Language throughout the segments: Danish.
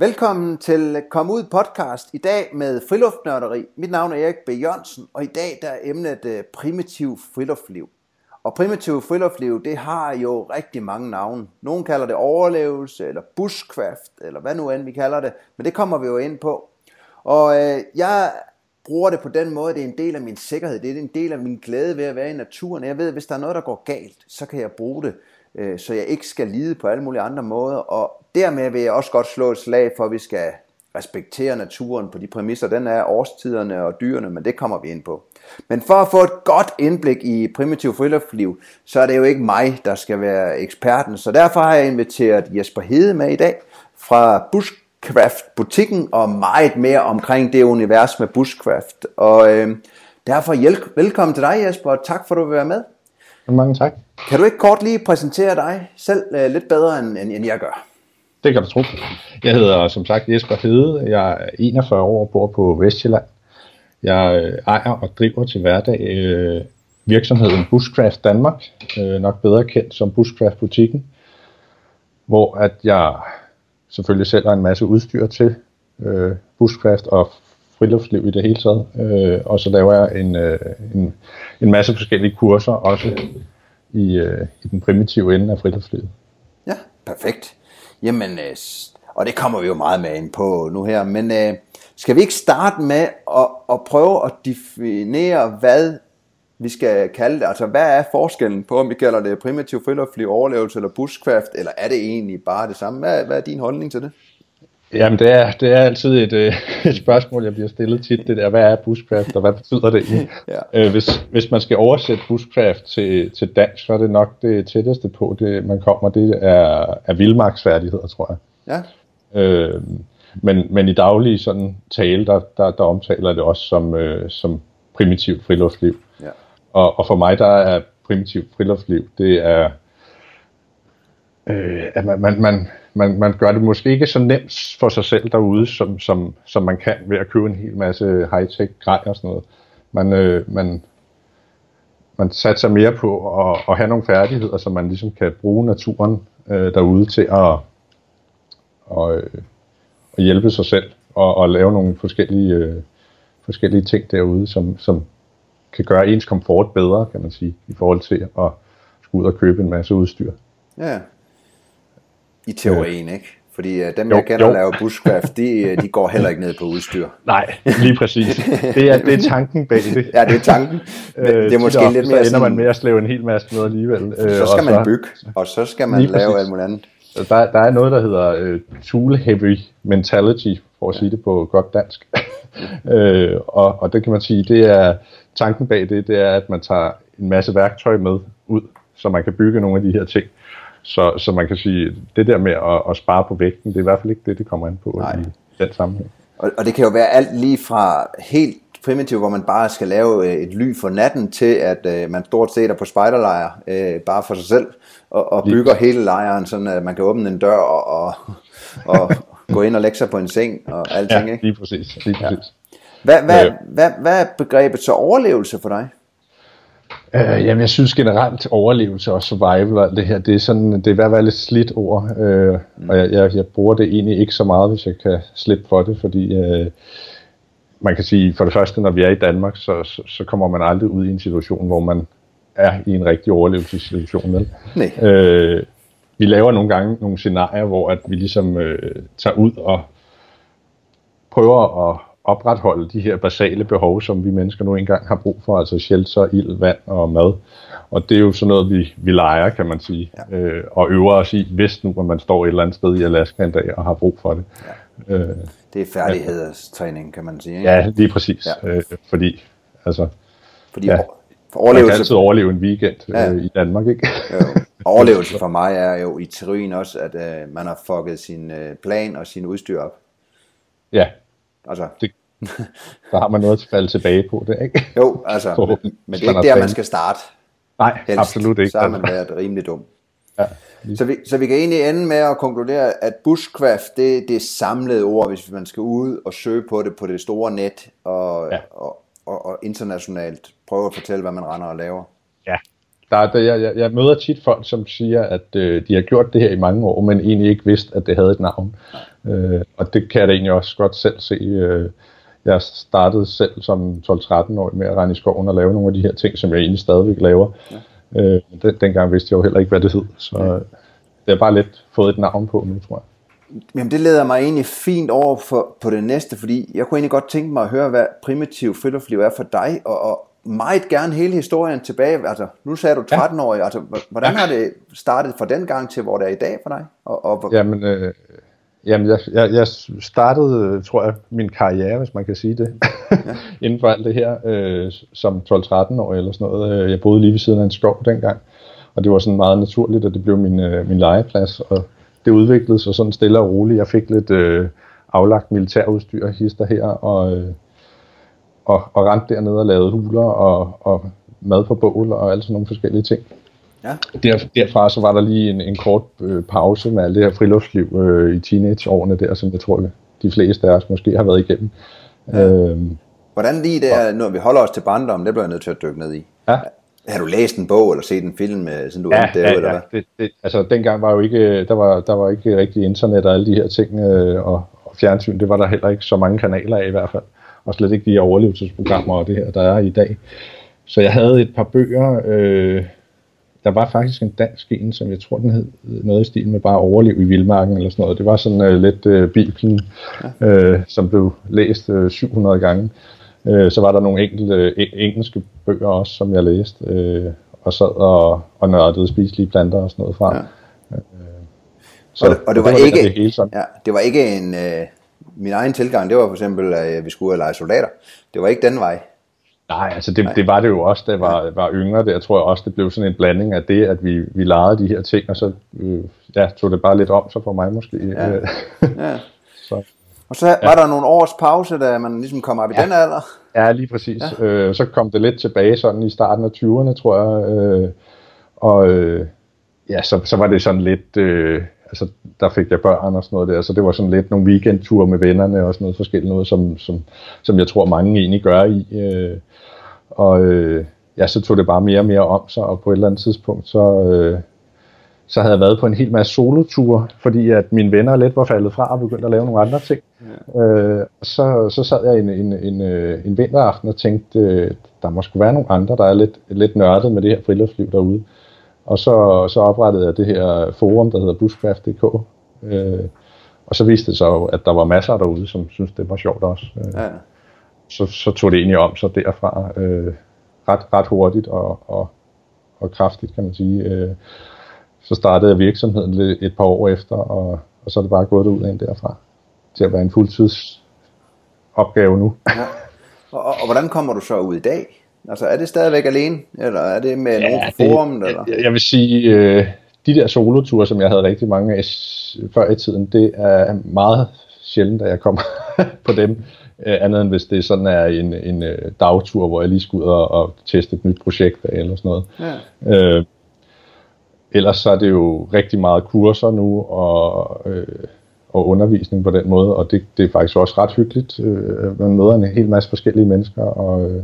Velkommen til Kom Ud podcast i dag med friluftnørderi. Mit navn er Erik B. Jørgensen, og i dag der er emnet øh, primitiv friluftsliv. Og primitiv friluftsliv, det har jo rigtig mange navne. Nogle kalder det overlevelse, eller bushcraft, eller hvad nu end vi kalder det. Men det kommer vi jo ind på. Og øh, jeg bruger det på den måde, det er en del af min sikkerhed, det er en del af min glæde ved at være i naturen. Jeg ved, at hvis der er noget, der går galt, så kan jeg bruge det, øh, så jeg ikke skal lide på alle mulige andre måder. Og dermed vil jeg også godt slå et slag for, at vi skal respektere naturen på de præmisser. Den er årstiderne og dyrene, men det kommer vi ind på. Men for at få et godt indblik i primitiv friluftsliv, så er det jo ikke mig, der skal være eksperten. Så derfor har jeg inviteret Jesper Hede med i dag fra Bushcraft-butikken og meget mere omkring det univers med Bushcraft. Og øh, derfor hjælp, velkommen til dig Jesper, og tak for at du vil være med. Mange tak. Kan du ikke kort lige præsentere dig selv øh, lidt bedre, end, end jeg gør? Det kan du tro. Jeg hedder som sagt Jesper Hede. Jeg er 41 år og bor på Vestjylland. Jeg øh, ejer og driver til hverdag øh, virksomheden Bushcraft Danmark, øh, nok bedre kendt som Bushcraft Butikken, hvor at jeg selvfølgelig sælger en masse udstyr til øh, bushcraft og friluftsliv i det hele taget. Øh, og så laver jeg en, øh, en, en masse forskellige kurser også i, øh, i den primitive ende af friluftslivet. Ja, perfekt. Jamen, øh, og det kommer vi jo meget med ind på nu her, men øh, skal vi ikke starte med at, at prøve at definere, hvad vi skal kalde det? Altså, hvad er forskellen på, om vi kalder det primitiv friluftsliv, overlevelse eller bushcraft, eller er det egentlig bare det samme? Hvad, hvad er din holdning til det? Jamen, det er, det er altid et, øh, et spørgsmål, jeg bliver stillet tit, det der, hvad er bushcraft, og hvad betyder det egentlig? ja. øh, hvis, hvis man skal oversætte bushcraft til, til dansk, så er det nok det tætteste på, det man kommer, det er, er vildmarksfærdigheder, tror jeg. Ja. Øh, men, men i daglig sådan tale, der, der, der omtaler det også som, øh, som primitivt friluftsliv. Ja. Og, og for mig, der er primitivt friluftsliv, det er, øh, at man, man, man, man, man gør det måske ikke så nemt for sig selv derude, som, som, som man kan ved at købe en hel masse high-tech grej og sådan noget. Man, øh, man, man satser mere på at, at have nogle færdigheder, så man ligesom kan bruge naturen øh, derude til at, og, øh, at hjælpe sig selv og, og lave nogle forskellige, øh, forskellige ting derude, som, som kan gøre ens komfort bedre, kan man sige, i forhold til at skulle ud og købe en masse udstyr. Ja, i teorien, ja. ikke? Fordi uh, dem, jo, jeg kender, der laver bushcraft, de, øh, de går heller ikke ned på udstyr. Nej, lige præcis. Det er, det er tanken bag det. ja, det er tanken. Men det er måske ofte, lidt mere så ender man med at slæve en hel masse noget alligevel. Så skal man så, bygge, og så skal man lave præcis. alt muligt andet. Der, der er noget, der hedder uh, tool heavy mentality, for at sige det på godt dansk. uh, og, og det kan man sige, det er tanken bag det, det er, at man tager en masse værktøj med ud, så man kan bygge nogle af de her ting. Så, så man kan sige, det der med at, at spare på vægten, det er i hvert fald ikke det, det kommer an på Nej. i den sammenhæng. Og, og det kan jo være alt lige fra helt primitivt, hvor man bare skal lave øh, et ly for natten, til at øh, man stort set er på spejderlejr, øh, bare for sig selv, og, og bygger hele lejren, sådan at man kan åbne en dør og, og, og gå ind og lægge sig på en seng og alting, ja, ikke? lige præcis. Lige præcis. Ja. Hvad, hvad, øh. hvad, hvad er begrebet så overlevelse for dig? Uh, jamen, jeg synes generelt overlevelse og survival og det her, det er sådan, det er ved at være lidt slidt ord, uh, mm. og jeg, jeg, jeg bruger det egentlig ikke så meget, hvis jeg kan slippe for det, fordi uh, man kan sige, for det første, når vi er i Danmark, så, så, så kommer man aldrig ud i en situation, hvor man er i en rigtig overlevelsessituation. Vel? Nej. Uh, vi laver nogle gange nogle scenarier, hvor at vi ligesom uh, tager ud og prøver at opretholde de her basale behov, som vi mennesker nu engang har brug for, altså shelter, ild, vand og mad. Og det er jo sådan noget, vi, vi leger, kan man sige, ja. øh, og øver os i, hvis nu at man står et eller andet sted i Alaska en dag og har brug for det. Ja. Øh, det er færdighedstræning, kan man sige. Ikke? Ja, lige præcis. Ja. Øh, fordi, altså, fordi ja, for overlevelse... Man kan altid overleve en weekend ja. øh, i Danmark, ikke? Jo. Overlevelse for mig er jo i teorien også, at øh, man har fucket sin øh, plan og sin udstyr op. Ja, Altså, det, så har man noget at falde tilbage på det, ikke? Jo, altså, men, men det er ikke der, man skal starte. Nej, helst. absolut ikke. Så har man været rimelig dum. Ja, så, vi, så vi kan egentlig ende med at konkludere, at bushcraft, det, det er samlede ord, hvis man skal ud og søge på det på det store net, og, ja. og, og, og internationalt prøve at fortælle, hvad man render og laver. Ja, der, der, jeg, jeg, jeg møder tit folk, som siger, at øh, de har gjort det her i mange år, men egentlig ikke vidst, at det havde et navn. Øh, og det kan jeg da egentlig også godt selv se. Øh, jeg startede selv som 12-13-årig med at rende i skoven og lave nogle af de her ting, som jeg egentlig stadigvæk laver. Ja. Øh, den, dengang vidste jeg jo heller ikke, hvad det hed. Så ja. det er bare lidt fået et navn på nu, tror jeg. Jamen det leder mig egentlig fint over for, på det næste, fordi jeg kunne egentlig godt tænke mig at høre, hvad primitiv friluftsliv er for dig, og, og meget gerne hele historien tilbage. Altså, nu sagde du 13 år, ja. altså, hvordan har det startet fra den gang til, hvor det er i dag for dig? Og, og, Jamen, øh, jamen jeg, jeg, jeg startede, tror jeg, min karriere, hvis man kan sige det, ja. inden for alt det her, øh, som 12-13 år eller sådan noget. Jeg boede lige ved siden af en skov dengang, og det var sådan meget naturligt, at det blev min, øh, min legeplads, og det udviklede sig sådan stille og roligt. Jeg fik lidt øh, aflagt militærudstyr, hister her, og, øh, og, og rendte dernede og lavede huler og, og mad på bål og alle sådan nogle forskellige ting. Ja. Der, derfra så var der lige en, en kort øh, pause med alt det her friluftsliv øh, i teenageårene der, som jeg tror, de fleste af os måske har været igennem. Ja. Øhm, Hvordan lige det når vi holder os til barndommen, det bliver jeg nødt til at dykke ned i. Ja. Har du læst en bog eller set en film, øh, siden du ja, var der, ja, eller hvad? Det, det, altså dengang var jo ikke, der var, der var ikke rigtig internet og alle de her ting, øh, og, og fjernsyn, det var der heller ikke så mange kanaler af i hvert fald, og slet ikke de overlevelsesprogrammer og det her, der er i dag. Så jeg havde et par bøger, øh, der var faktisk en dansk en, som jeg tror, den hed noget i stil med bare overlev i vildmarken eller sådan noget. Det var sådan uh, lidt uh, Bibelen, ja. øh, som blev læst uh, 700 gange. Øh, så var der nogle enkelte øh, engelske bøger også, som jeg læste, øh, og sad og, og nørdede spiselige planter og sådan noget fra. Ja. Øh, så, og, det, og det, var, det var ikke, det, hele sådan. Ja, det var ikke en, øh, min egen tilgang, det var for eksempel, at vi skulle lege soldater. Det var ikke den vej. Nej, altså det, Nej. det var det jo også, da jeg var, var yngre. Tror jeg også, det blev sådan en blanding af det, at vi, vi legede de her ting, og så øh, ja, tog det bare lidt om sig for mig måske. Ja. ja. så. Og så var der nogle års pause, da man ligesom kom op i ja. den alder. Ja, lige præcis. Ja. Øh, så kom det lidt tilbage sådan i starten af 20'erne, tror jeg. Øh, og øh, ja, så, så var det sådan lidt... Øh, altså, der fik jeg børn og sådan noget der, så det var sådan lidt nogle weekendture med vennerne og sådan noget forskelligt noget, som, som, som jeg tror mange egentlig gør i. Øh, og øh, ja, så tog det bare mere og mere om sig, og på et eller andet tidspunkt, så, øh, så havde jeg været på en hel masse soloture, fordi at mine venner lidt var faldet fra og begyndte at lave nogle andre ting. Ja. Øh, så, så sad jeg en, en, en, øh, en vinteraften og tænkte, øh, der må være nogle andre, der er lidt, lidt nørdet med det her friluftsliv derude. Og så, så oprettede jeg det her forum, der hedder bushcraft.dk. Øh, og så viste det sig jo, at der var masser derude, som syntes, det var sjovt også. Øh, ja. Så, så tog det egentlig om så derfra øh, ret, ret hurtigt og, og, og kraftigt, kan man sige. Øh, så startede jeg virksomheden et par år efter, og, og så er det bare gået ud ind derfra til at være en fuldtidsopgave nu. Ja. Og, og, og hvordan kommer du så ud i dag? Altså er det stadigvæk alene, eller er det med ja, nogen på forum? Eller? Jeg, jeg vil sige, øh, de der soloture, som jeg havde rigtig mange af før i tiden, det er meget sjældent, at jeg kommer på dem. Øh, andet end hvis det sådan er en, en øh, dagtur, hvor jeg lige skal ud og, og teste et nyt projekt eller sådan noget. Ja. Øh, ellers så er det jo rigtig meget kurser nu og, øh, og undervisning på den måde, og det, det er faktisk også ret hyggeligt. Øh, man møder en hel masse forskellige mennesker, og, øh,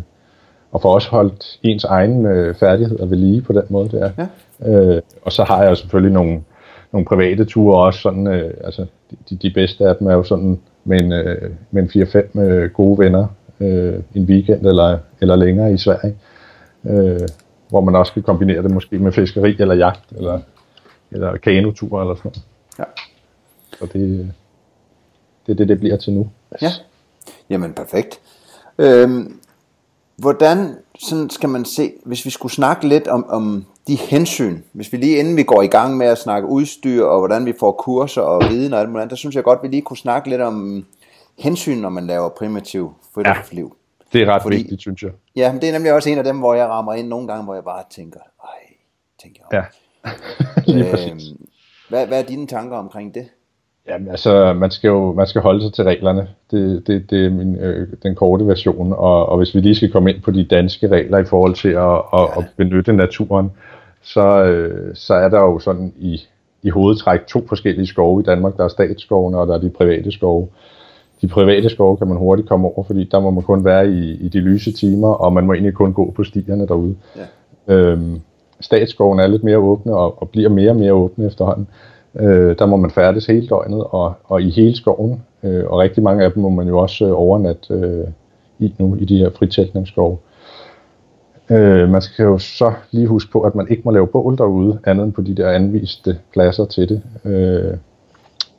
og får også holdt ens egen øh, færdigheder ved lige på den måde der. Ja. Øh, og så har jeg jo selvfølgelig nogle, nogle private ture også, sådan, øh, altså de, de bedste af dem er jo sådan med en, øh, med en 4-5 øh, gode venner øh, en weekend eller, eller længere i Sverige. Øh, hvor man også kan kombinere det måske med fiskeri eller jagt, eller, eller kanotur eller sådan noget. Ja. Så det, det er det, det bliver til nu. Ja, jamen perfekt. Øhm, hvordan sådan skal man se, hvis vi skulle snakke lidt om, om de hensyn, hvis vi lige inden vi går i gang med at snakke udstyr, og hvordan vi får kurser og viden og alt muligt der synes jeg godt, vi lige kunne snakke lidt om hensyn, når man laver primitiv friluftsliv. Ja. Det er ret Fordi, vigtigt, synes jeg. Ja, men det er nemlig også en af dem, hvor jeg rammer ind nogle gange, hvor jeg bare tænker, ej, tænker jeg. Ja. øhm, hvad, hvad er dine tanker omkring det? Jamen altså, man skal jo man skal holde sig til reglerne. Det, det, det er min, øh, den korte version, og, og hvis vi lige skal komme ind på de danske regler i forhold til at, at, ja. at benytte naturen, så, øh, så er der jo sådan i, i hovedtræk to forskellige skove i Danmark. Der er statsskovene, og der er de private skove. De private skove kan man hurtigt komme over, fordi der må man kun være i, i de lyse timer, og man må egentlig kun gå på stierne derude. Ja. Øhm, statsskoven er lidt mere åbne og, og bliver mere og mere åbne efterhånden. Øh, der må man færdes hele døgnet og, og i hele skoven, øh, og rigtig mange af dem må man jo også øh, overnatte øh, i nu i de her fritæltningsskove. Øh, man skal jo så lige huske på, at man ikke må lave bål derude, andet end på de der anviste pladser til det. Øh,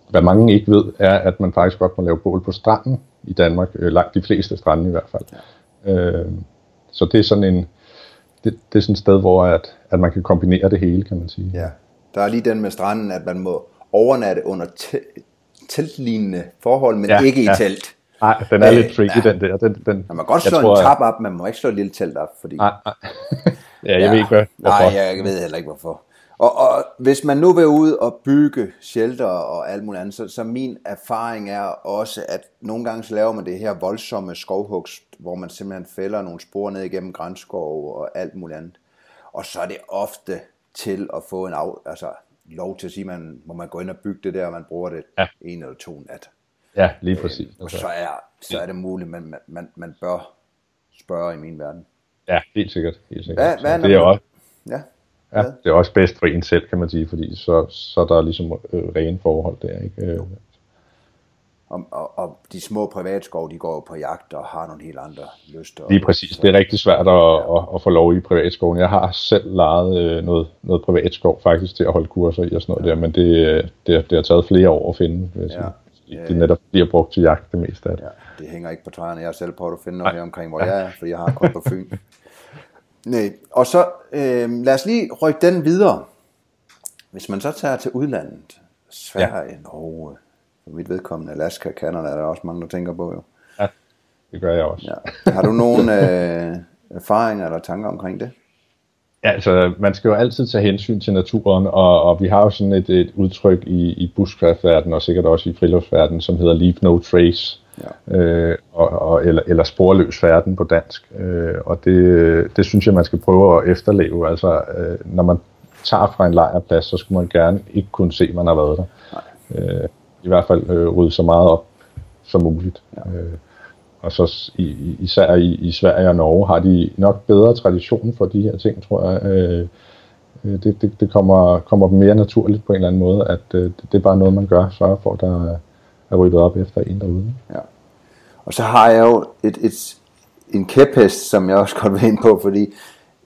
hvad mange ikke ved, er, at man faktisk godt må lave bål på stranden i Danmark, øh, langt de fleste strande i hvert fald. Øh, så det er sådan en, det, det er sådan et sted, hvor at, at man kan kombinere det hele, kan man sige. Ja, der er lige den med stranden, at man må overnatte under teltlignende forhold, men ja, ikke i ja. telt. Nej, den er øh, lidt tricky, ja. den der. Den, den, man må godt slå tror, en tab op, men man må ikke slå et lille telt op, fordi... Nej, nej. ja, jeg ja, ved ikke, hvad, hvorfor. Nej, jeg ved heller ikke, hvorfor. Og, og hvis man nu vil ud og bygge shelter og alt muligt andet, så, så min erfaring er også, at nogle gange så laver man det her voldsomme skovhugst, hvor man simpelthen fælder nogle spor ned igennem grænskov og alt muligt andet. Og så er det ofte til at få en af, altså, lov til at sige, man, må man gå ind og bygge det der, og man bruger det ja. en eller to nat. Ja, lige præcis. Øh, og så er, så er det muligt, men man, man, man bør spørge i min verden. Ja, helt sikkert. Helt sikkert. Hvad, hvad det er også, ja. Ja, det er også bedst for en selv, kan man sige, fordi så, så er der ligesom øh, rene forhold der. Ikke? Øh. Og, og, og de små privatskov, de går på jagt og har nogle helt andre lyster. Lige præcis. Det er rigtig svært at, ja. at, at få lov i privatskoven. Jeg har selv lejet øh, noget, noget privatskov faktisk til at holde kurser i og sådan noget ja. der, men det, det, det har taget flere år at finde. Vil jeg sige. Ja. Det netop bliver brugt til jagt det meste af det. Ja, det hænger ikke på træerne. Jeg er selv på at finde noget her omkring, hvor jeg er, fordi jeg har kun på Fyn. Nej, og så øh, lad os lige rykke den videre. Hvis man så tager til udlandet, Sverige, ja. Norge, for mit vedkommende Alaska, Canada, er der også mange, der tænker på jo. Ja, det gør jeg også. Ja. Har du nogle øh, erfaringer eller tanker omkring det? Ja, altså man skal jo altid tage hensyn til naturen, og, og vi har jo sådan et, et udtryk i, i bushcraft-verdenen, og sikkert også i friluftsverdenen, som hedder leave no trace ja. øh, og, og, eller, eller sporløs færden på dansk. Øh, og det, det synes jeg, man skal prøve at efterleve. Altså, øh, når man tager fra en lejrplads, så skulle man gerne ikke kunne se, at man har været der. Øh, I hvert fald øh, rydde så meget op som muligt. Ja. Øh, og så i, især i, i Sverige og Norge har de nok bedre tradition for de her ting, tror jeg. Øh, øh det, det, det kommer, kommer mere naturligt på en eller anden måde, at øh, det er bare noget, man gør, sørger for, at der er ryddet op efter en derude. Ja. Og så har jeg jo et, et, en kæphest, som jeg også godt vil ind på, fordi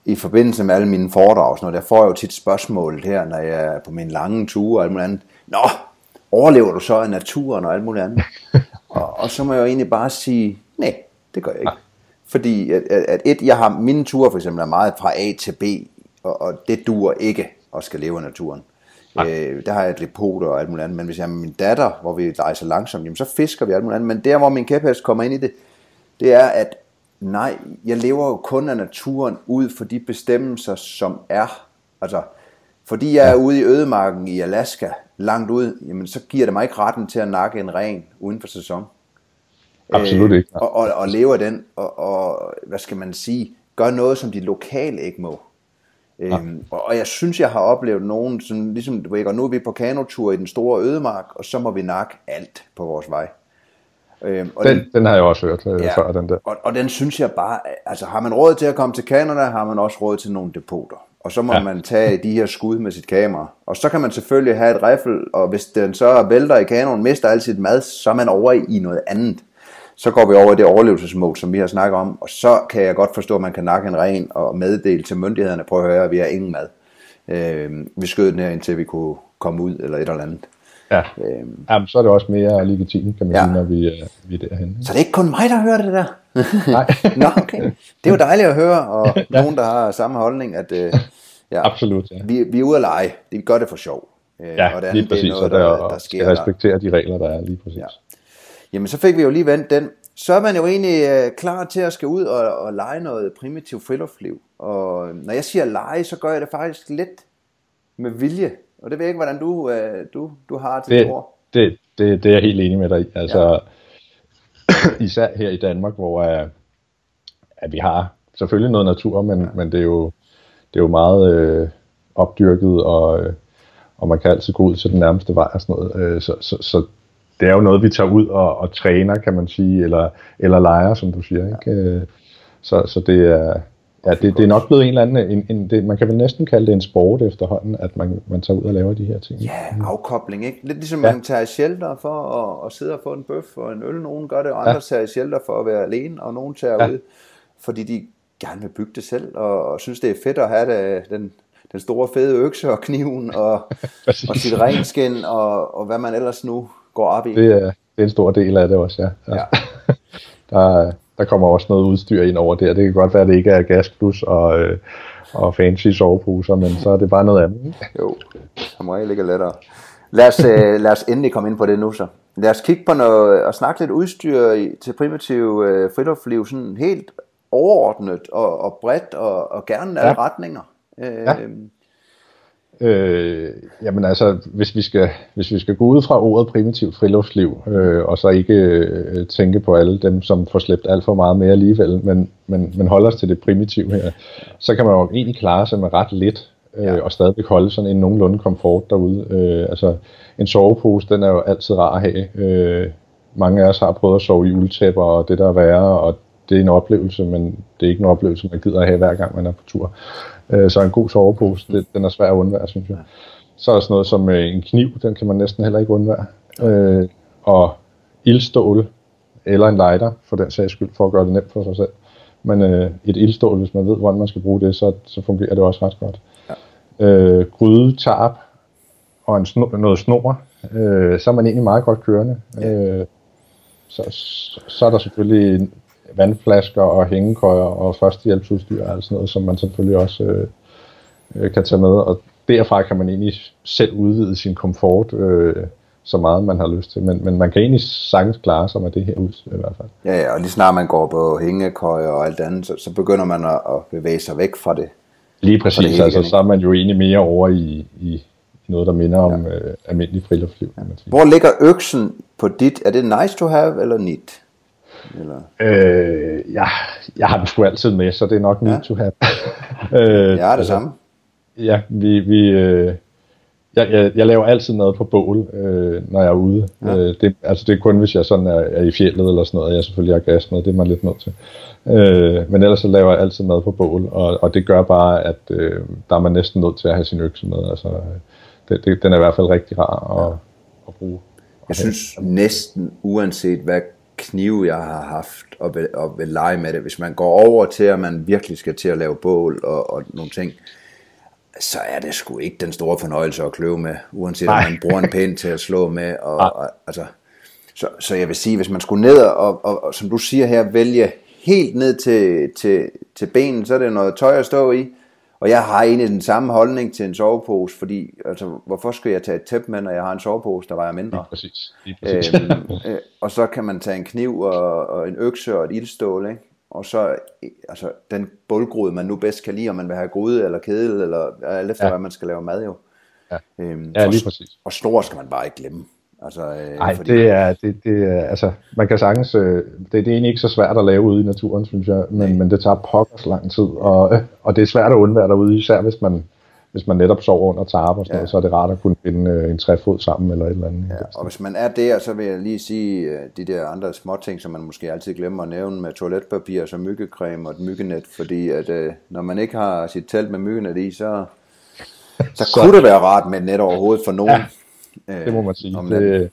i forbindelse med alle mine foredrag, når der får jeg jo tit spørgsmål her, når jeg er på min lange ture og alt muligt andet. Nå, overlever du så af naturen og alt muligt andet? og, og så må jeg jo egentlig bare sige, nej, det gør jeg ikke. Ja. Fordi at, at, et, jeg har mine ture for eksempel er meget fra A til B, og, og det duer ikke at skal leve af naturen. Øh, der har jeg et depot og alt muligt andet. Men hvis jeg har min datter, hvor vi rejser langsomt, jamen, så fisker vi alt muligt andet. Men der, hvor min kæphest kommer ind i det, det er, at nej, jeg lever jo kun af naturen ud for de bestemmelser, som er. Altså, fordi jeg er ude i ødemarken i Alaska, langt ud, jamen så giver det mig ikke retten til at nakke en ren uden for sæson. Absolut ikke. Øh, og, og, og leve af den, og, og hvad skal man sige, gør noget, som de lokale ikke må. Ja. Øhm, og, og jeg synes, jeg har oplevet nogen, som ligesom, du ved, nu er vi på kanotur i den store ødemark, og så må vi nakke alt på vores vej. Øhm, og den, den, den har jeg også hørt øh, ja, før, den der. Og, og den synes jeg bare, altså har man råd til at komme til Canada, har man også råd til nogle depoter. Og så må ja. man tage de her skud med sit kamera. Og så kan man selvfølgelig have et riffel, og hvis den så vælter i kanonen, mister alt sit mad, så er man over i noget andet så går vi over i det overlevelsesmode, som vi har snakket om, og så kan jeg godt forstå, at man kan nakke en ren og meddele til myndighederne, prøv at høre, at vi har ingen mad. Øh, vi skød den her, indtil vi kunne komme ud, eller et eller andet. Ja, øh, Jamen, så er det også mere legitimt, kan man ja. sige, når vi, uh, vi er derhen. Så det er ikke kun mig, der hører det der? Nej. Nå, okay. Det er jo dejligt at høre, og ja. nogen, der har samme holdning, at uh, ja, Absolut, ja. vi, vi er ude at lege. Vi gør det for sjov. ja, og det andet, lige præcis, det er noget, der, der, der sker skal respektere der. de regler, der er lige præcis. Ja. Jamen, så fik vi jo lige vendt den. Så er man jo egentlig øh, klar til at skal ud og, og lege noget primitivt friluftsliv. Og når jeg siger lege, så gør jeg det faktisk lidt med vilje. Og det ved jeg ikke, hvordan du, øh, du, du har til det, ord. Det, det, det er jeg helt enig med dig i. Altså, ja. især her i Danmark, hvor uh, at vi har selvfølgelig noget natur, men, ja. men det, er jo, det er jo meget øh, opdyrket, og, øh, og man kan altid gå ud til den nærmeste vej og sådan noget. Øh, så, så, så det er jo noget, vi tager ud og, og træner, kan man sige, eller, eller leger, som du siger. Ikke? Øh, så, så det er, Ja, det, det er nok blevet en eller anden, en, en, det, man kan vel næsten kalde det en sport efterhånden, at man, man tager ud og laver de her ting. Ja, afkobling, ikke? Lidt ligesom ja. man tager shelter for at, at sidde og få en bøf og en øl. Nogen gør det, og andre ja. tager shelter for at være alene, og nogen tager ja. ud, fordi de gerne vil bygge det selv, og, og synes, det er fedt at have det, den, den store fede økse og kniven, og, og sit renskin, og, og hvad man ellers nu går op i. Det er, det er en stor del af det også, ja. ja. ja. der, der kommer også noget udstyr ind over der. Det kan godt være, at det ikke er gasplus og, øh, og fancy soveposer, men så er det bare noget andet. Jo, som regel ikke lettere. Lad os, øh, lad os endelig komme ind på det nu så. Lad os kigge på noget og snakke lidt udstyr i, til primitiv øh, friluftsliv, sådan helt overordnet og, og bredt og, og gerne alle ja. retninger. Øh, ja. Øh, jamen altså, hvis vi, skal, hvis vi skal gå ud fra ordet primitivt friluftsliv, øh, og så ikke øh, tænke på alle dem, som får slæbt alt for meget med alligevel, men, men, men holde os til det primitive her, så kan man jo egentlig klare sig med ret lidt, øh, ja. og stadigvæk holde sådan en nogenlunde komfort derude. Øh, altså, en sovepose, den er jo altid rar at have. Øh, mange af os har prøvet at sove i uldtæpper og det der er værre, og det er en oplevelse, men det er ikke en oplevelse, man gider at have hver gang man er på tur. Øh, så en god sovepose, det, den er svær at undvære, synes jeg. Så er der sådan noget som øh, en kniv, den kan man næsten heller ikke undvære. Øh, og ildstål, eller en lighter, for den sags skyld, for at gøre det nemt for sig selv. Men øh, et ildstål, hvis man ved, hvordan man skal bruge det, så, så fungerer det også ret godt. Ja. Øh, gryde, tarp og en snor, noget snor, øh, så er man egentlig meget godt kørende. Ja. Øh, så, så er der selvfølgelig vandflasker og hængekøjer og førstehjælpsudstyr og alt sådan noget, som man selvfølgelig også øh, øh, kan tage med. Og derfra kan man egentlig selv udvide sin komfort øh, så meget, man har lyst til. Men, men man kan egentlig sagtens klare sig med det her udstyr i hvert fald. Ja, ja, og lige snart man går på hængekøjer og alt andet, så, så begynder man at, at bevæge sig væk fra det. Lige præcis, det altså så er man jo egentlig mere over i, i noget, der minder om ja. øh, almindelig friluftsliv. Ja. Hvor ligger øksen på dit? Er det nice to have eller need? Eller? Øh, ja, jeg har den sgu altid med, så det er nok need ja. to have. øh, ja, det altså, samme. Ja, vi, vi, øh, jeg, jeg, jeg laver altid noget på bål, øh, når jeg er ude. Ja. Øh, det, altså det er kun, hvis jeg sådan er, er i fjellet eller sådan noget, jeg selvfølgelig har gas med, det er man lidt nødt til. Øh, men ellers så laver jeg altid mad på bål, og, og det gør bare, at øh, der er man næsten nødt til at have sin økse med. Altså, det, det, den er i hvert fald rigtig rar at, ja. at bruge. Jeg synes næsten uanset hvad knive, jeg har haft, og vil, og vil lege med det. Hvis man går over til, at man virkelig skal til at lave bål og, og nogle ting, så er det sgu ikke den store fornøjelse at kløve med, uanset Nej. om man bruger en pind til at slå med. Og, og, altså, så, så jeg vil sige, hvis man skulle ned og, og, og som du siger her, vælge helt ned til, til, til benen, så er det noget tøj at stå i, og jeg har egentlig den samme holdning til en sovepose, fordi altså, hvorfor skal jeg tage et tæppe med, når jeg har en sovepose, der vejer mindre? Lige præcis. Lige præcis. Øhm, øh, og så kan man tage en kniv og, og en økse og et ildstål, ikke? og så altså, den bulgrud, man nu bedst kan lide, om man vil have gryde eller kedel, eller alt efter, ja. hvad man skal lave mad jo. Ja, øhm, ja lige præcis. Og snor skal man bare ikke glemme. Altså, øh, Ej, fordi... det er, det, det er, altså, man kan sagtens, øh, det, det er egentlig ikke så svært at lave ude i naturen, synes jeg, men, men det tager pokkers lang tid, og, øh, og det er svært at undvære derude, især hvis man, hvis man netop sover under tarp og sådan ja. noget, så er det rart at kunne finde øh, en træfod sammen eller et eller andet. Ja, og hvis man er der, så vil jeg lige sige øh, de der andre små ting, som man måske altid glemmer at nævne med toiletpapir og myggecreme og et myggenet, fordi at øh, når man ikke har sit telt med myggenet i, så, så, så kunne det være rart med et net overhovedet for nogen. Ja Øh, det må man sige. Det,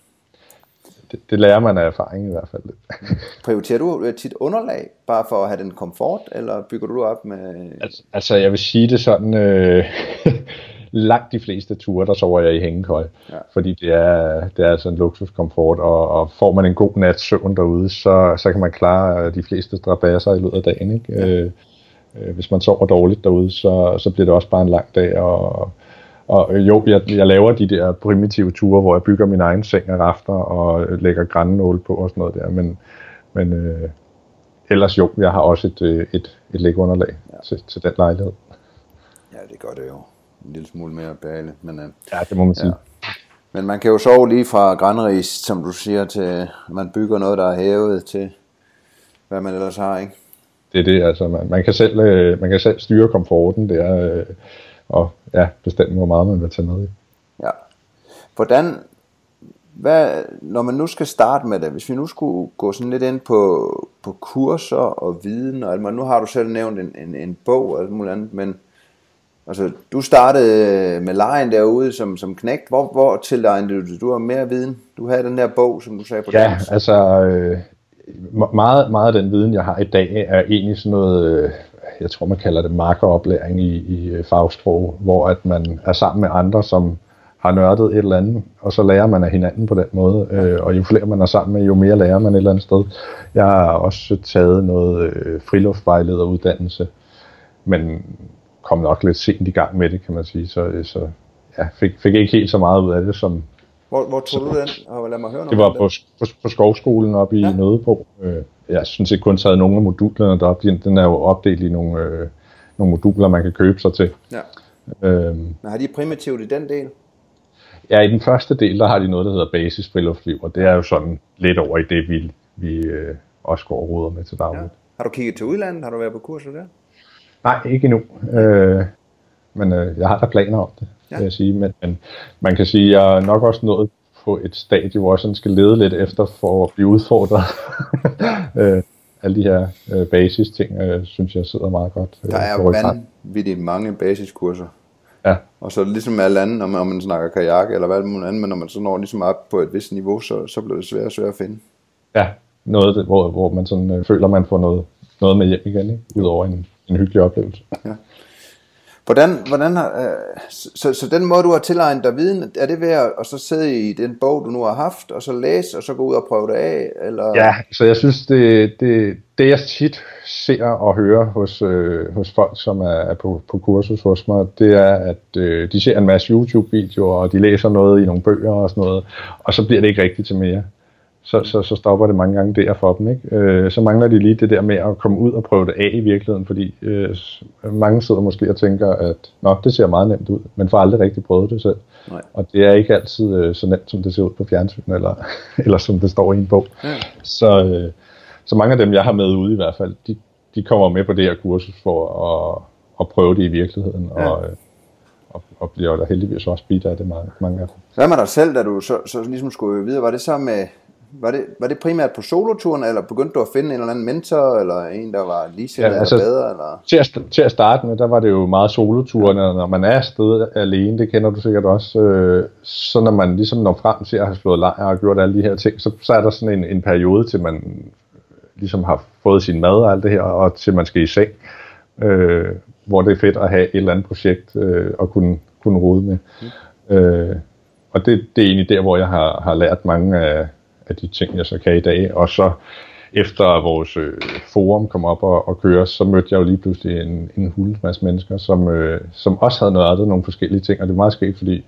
det, det lærer man af erfaring i hvert fald. Prioriterer du øh, tit underlag, bare for at have den komfort, eller bygger du op med... Altså, altså jeg vil sige det sådan, øh, langt de fleste ture, der sover jeg i hængekøj, ja. fordi det er, det er altså en luksuskomfort, og, og får man en god nat søvn derude, så, så kan man klare de fleste strabasser i løbet af dagen. Ikke? Ja. Øh, øh, hvis man sover dårligt derude, så, så bliver det også bare en lang dag, og og øh, jo, jeg, jeg laver de der primitive ture, hvor jeg bygger min egen seng af rafter og øh, lægger grænnål på og sådan noget der, men, men øh, ellers jo, jeg har også et, øh, et, et lægunderlag ja. til, til den lejlighed. Ja, det gør det jo en lille smule mere behageligt. Men, øh, ja, det må man sige. Ja. Men man kan jo sove lige fra grænris, som du siger, til man bygger noget, der er hævet til, hvad man ellers har, ikke? Det er det, altså man, man, kan, selv, man kan selv styre komforten der, øh, og ja, bestemme, hvor meget man vil tage med i. Ja. Hvordan, hvad, når man nu skal starte med det, hvis vi nu skulle gå sådan lidt ind på, på kurser og viden, og alt, nu har du selv nævnt en, en, en bog og alt muligt andet, men altså, du startede med lejen derude som, som knægt. Hvor, hvor tilegnede du Du har mere viden. Du havde den der bog, som du sagde på Ja, dansk. altså øh, meget, meget af den viden, jeg har i dag, er egentlig sådan noget, øh, jeg tror man kalder det markeroplæring i, i øh, fagsprog, hvor at man er sammen med andre, som har nørdet et eller andet, og så lærer man af hinanden på den måde. Øh, og jo flere man er sammen med, jo mere lærer man et eller andet sted. Jeg har også taget noget øh, friluftsvejlederuddannelse, men kom nok lidt sent i gang med det, kan man sige. Så, øh, så ja, fik, fik ikke helt så meget ud af det, som, Hvor, hvor tog du den? Og lad mig høre noget det var på, på, på skovskolen oppe i Ja. Nødebo. Øh, jeg synes ikke kun taget nogle af modulerne deroppe. Den- er jo opdelt i nogle, øh, nogle moduler, man kan købe sig til. Ja. Øhm, Men har de primitivt i den del? ja, i den første del, der har de noget, der hedder basis friluftsliv, og det er jo sådan lidt over i det, vi, vi øh, også går og med til daglig. Ja. Ja. Har du kigget til udlandet? Har du været på kurser der? Nej, ikke endnu. Øh, men øh, jeg har da planer om det, Ja. ja. vil jeg sige. Men, men man kan sige, at jeg er nok også nået på et stadie, hvor jeg sådan skal lede lidt efter for at blive udfordret. øh, alle de her øh, basis ting, øh, synes jeg sidder meget godt. øh, Der er vanvittigt mange basiskurser. Ja, Og så ligesom alle andre, om, om man snakker kajak eller hvad muligt andet, men når man så når ligesom op på et vist niveau, så, så bliver det svært og svært at finde. ja. Noget, hvor, hvor man sådan, øh, føler, man får noget, noget med hjem igen, ikke? udover en, en hyggelig oplevelse. Hvordan, hvordan har, øh, så, så den måde, du har tilegnet dig viden, er det ved at, at så sidde i den bog, du nu har haft, og så læse, og så gå ud og prøve det af? Eller? Ja, så jeg synes, det, det, det jeg tit ser og hører hos, øh, hos folk, som er, er på, på kursus hos mig, det er, at øh, de ser en masse YouTube-videoer, og de læser noget i nogle bøger og sådan noget, og så bliver det ikke rigtigt til mere. Så, så, så stopper det mange gange der for dem. Ikke? Øh, så mangler de lige det der med at komme ud og prøve det af i virkeligheden, fordi øh, mange sidder måske og tænker, at Nå, det ser meget nemt ud, men får aldrig rigtig prøvet det selv. Nej. Og det er ikke altid øh, så nemt, som det ser ud på fjernsyn, eller, eller som det står i en bog. Ja. Så, øh, så mange af dem, jeg har med ude i hvert fald, de, de kommer med på det her kursus for at, at prøve det i virkeligheden, Ja. ja. og, øh, og, og bliver der heldigvis også bidt af det, mange, mange af dem. Hvad med dig selv, da du så, så ligesom skulle videre? Var det så med, var det, var det primært på soloturen, eller begyndte du at finde en eller anden mentor, eller en, der var lige ja, altså- eller bedre? Eller? Til at, til at starte med, der var det jo meget soloturene, og når man er afsted alene, det kender du sikkert også, øh, så når man ligesom når frem til at have slået lejr og gjort alle de her ting, så, så er der sådan en, en periode til man ligesom har fået sin mad og alt det her, og til man skal i seng, øh, hvor det er fedt at have et eller andet projekt øh, at kunne, kunne rode med. Mm. Øh, og det, det er egentlig der, hvor jeg har, har lært mange af, af de ting, jeg så kan i dag. Og så efter vores øh, forum kom op og, og køre, så mødte jeg jo lige pludselig en, en hul masse mennesker, som, øh, som også havde nørdet nogle forskellige ting. Og det er meget skægt, fordi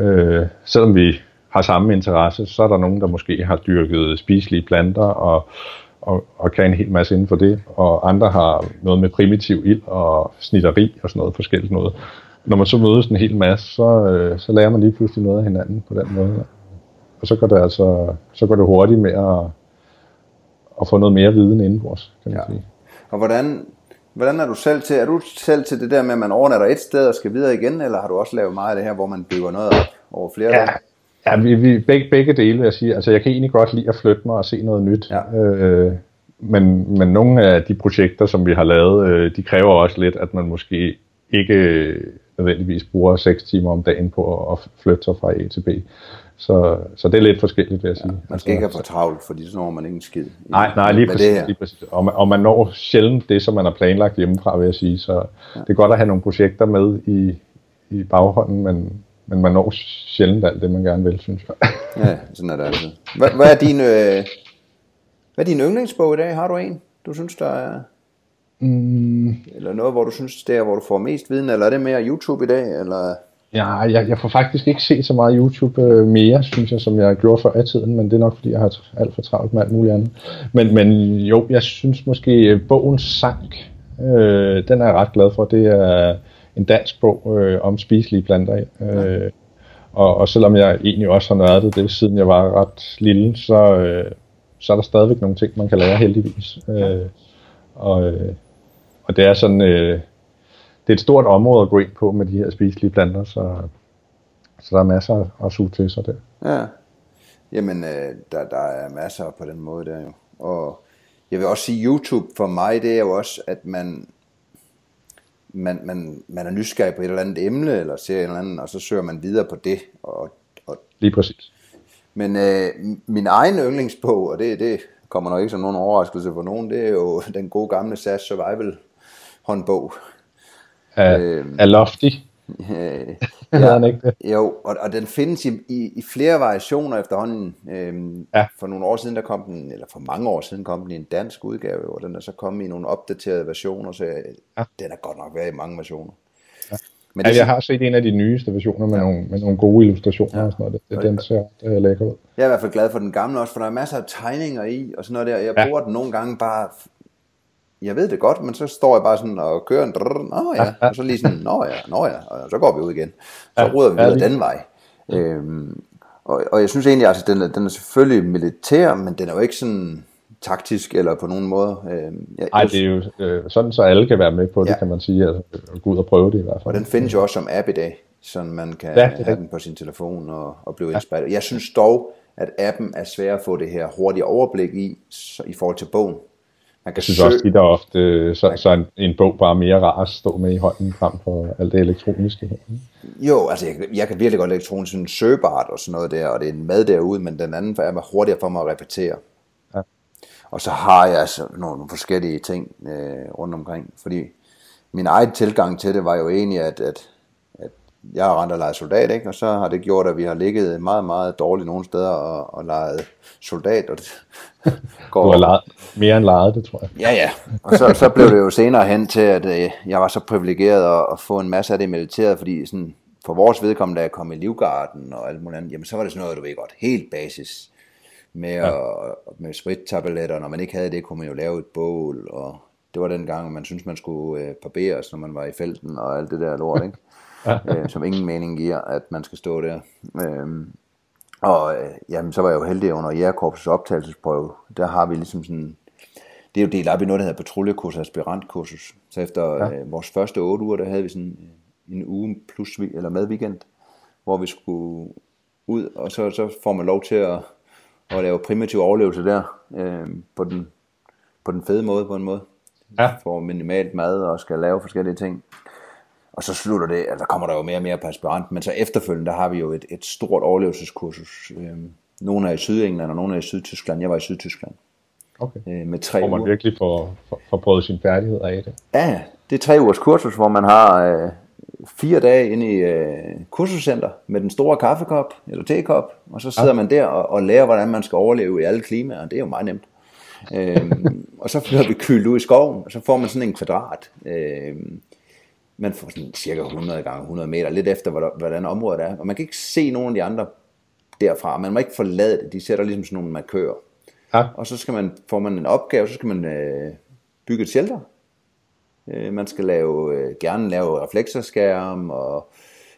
øh, selvom vi har samme interesse, så er der nogen, der måske har dyrket spiselige planter og, og, og kan en hel masse inden for det. Og andre har noget med primitiv ild og snitteri og sådan noget forskelligt noget. Når man så mødes en hel masse, så, øh, så lærer man lige pludselig noget af hinanden på den måde. Og så går det altså så går det hurtigt med at, at få noget mere viden indenbords, kan man Ja. sige. Og hvordan, hvordan er du selv til? Er du selv til det der med, at man overnatter et sted og skal videre igen, eller har du også lavet meget af det her, hvor man bygger noget op over flere Ja, dage? ja vi, vi, begge, begge dele vil jeg sige. Altså jeg kan egentlig godt lide at flytte mig og se noget nyt. Ja. Øh, men, men nogle af de projekter, som vi har lavet, øh, de kræver også lidt, at man måske ikke nødvendigvis bruger 6 timer om dagen på at flytte sig fra A til B. Så, så det er lidt forskelligt, vil jeg sige. Altså, Man skal ikke have for travlt, fordi så når man ikke en skid. Nej, nej, lige præcis. Lige præcis. Og, man, og man når sjældent det, som man har planlagt hjemmefra, vil jeg sige. Så ja. det er godt at have nogle projekter med i, i baghånden, men, men man når sjældent alt det, man gerne vil, synes jeg. Ja, sådan er det altid. Hvad, hvad, er din, øh, hvad er din yndlingsbog i dag? Har du en, du synes, der er... Mm, Eller noget, hvor du synes, det er, hvor du får mest viden? Eller er det mere YouTube i dag? Eller... ja, jeg, jeg får faktisk ikke set så meget YouTube øh, mere, synes jeg, som jeg gjorde før i tiden, men det er nok, fordi jeg har alt for travlt med alt muligt andet. Men, men jo, jeg synes måske, øh, bogen Sank, øh, den er jeg ret glad for. Det er en dansk bog øh, om spiselige planter. Øh, og, og selvom jeg egentlig også har nørdet det, siden jeg var ret lille, så, øh, så er der stadigvæk nogle ting, man kan lære heldigvis. Øh, og, øh, og det er sådan, øh, det er et stort område at gå ind på med de her spiselige planter, så, så der er masser at suge til sig der. Ja. Jamen, øh, der, der er masser på den måde der jo. Og jeg vil også sige, YouTube for mig, det er jo også, at man, man, man, man er nysgerrig på et eller andet emne, eller ser et eller andet, og så søger man videre på det. Og, og, Lige præcis. men øh, min egen yndlingsbog, og det, det kommer nok ikke som nogen overraskelse for nogen, det er jo den gode gamle SAS Survival håndbog. Er, Øhm. er Lofty. Øh, Hedder han ikke det? Jo, og, og den findes i, i, i flere variationer efterhånden. Øhm, Ja. For nogle år siden, der kom den, eller for mange år siden kom den i en dansk udgave, og den er så kommet i nogle opdaterede versioner, så jeg, Ja. den er godt nok været i mange versioner. Ja. Men Ja, det, jeg har set en af de nyeste versioner med, ja. nogle, med nogle gode illustrationer ja. og sådan noget. Det, den ser uh, lækker ud. jeg er i hvert fald glad for den gamle også, for der er masser af tegninger i, og sådan noget der. Jeg Ja. bruger den nogle gange bare, jeg ved det godt, men så står jeg bare sådan og kører en drrr, nå ja, og så lige sådan, nå ja, nå ja, og så går vi ud igen. Så ruder vi videre den vej. Øhm, og, og jeg synes egentlig, altså den er, den er selvfølgelig militær, men den er jo ikke sådan taktisk eller på nogen måde. Øhm, jeg, Ej, det er jo øh, sådan, så alle kan være med på det, Ja. kan man sige. Altså, gå ud og prøve det i hvert fald. Og den findes jo også som app i dag, så man kan Ja, have den på sin telefon og, og blive inspireret. Jeg synes dog, at appen er svær at få det her hurtige overblik i, så, i forhold til bogen. Man kan synes også, søge- at der ofte, øh, så, så en, en bog bare er mere rar at stå med i hånden frem for alt det elektroniske. her. Jo, altså jeg, jeg kan virkelig godt elektronisk sådan søgebart og sådan noget der, og det er en mad derude, men den anden er hurtigere for mig at repetere. Ja. Og så har jeg altså nogle, nogle forskellige ting øh, rundt omkring, fordi min egen tilgang til det var jo egentlig, at, at jeg har rent og leget soldat, ikke? og så har det gjort, at vi har ligget meget, meget dårligt nogle steder og, og leget soldat, og det går Du har lejet, mere end lejet det, tror jeg. Ja, ja. Og så, så blev det jo senere hen til, at øh, jeg var så privilegeret at, at få en masse af det militæret, fordi sådan, for vores vedkommende, da jeg kom i Livgarden og alt muligt andet, jamen så var det sådan noget, du ved godt, helt basis. Med, ja. at, med sprittabletter, når man ikke havde det, kunne man jo lave et bål, og det var den gang, man synes man skulle øh, barberes, når man var i felten, og alt det der lort, ikke? Øh, som ingen mening giver, at man skal stå der. Øhm, og øh, jamen, så var jeg jo heldig under Jægerkorpsets optagelsesprøve. Der har vi ligesom sådan, det er jo delt op i noget, der hedder patruljekursus og aspirantkursus. Så efter ja. øh, vores første otte uger, der havde vi sådan øh, en uge plus, eller med weekend, hvor vi skulle ud, og så, så får man lov til at, at lave primitiv overlevelse der, øh, på, den, på den fede måde, på en måde. Ja. Får minimalt mad og skal lave forskellige ting. Og så slutter det, altså kommer der jo mere og mere på aspirant, men så efterfølgende, der har vi jo et, et stort overlevelseskursus. Øhm, nogle er i Sydengland, og nogle er i Sydtyskland. Jeg var i Sydtyskland Okay. øh, med tre Hvor man uger. virkelig får, får, får prøvet sine færdigheder af det. Ja, det er tre ugers kursus, hvor man har øh, fire dage inde i øh, kursuscenter med den store kaffekop eller tekop, og så sidder ja. man der og, og lærer, hvordan man skal overleve i alle klimaer. Det er jo meget nemt. øhm, og så bliver vi kølet ud i skoven, og så får man sådan en kvadrat. Øhm, man får sådan cirka 100 gange 100 meter, lidt efter hvordan, området er. Og man kan ikke se nogen af de andre derfra. Man må ikke forlade det. De sætter ligesom sådan nogle markører. Ja. Og så skal man, får man en opgave, så skal man øh, bygge et shelter. Øh, man skal lave, øh, gerne lave reflekserskærm, og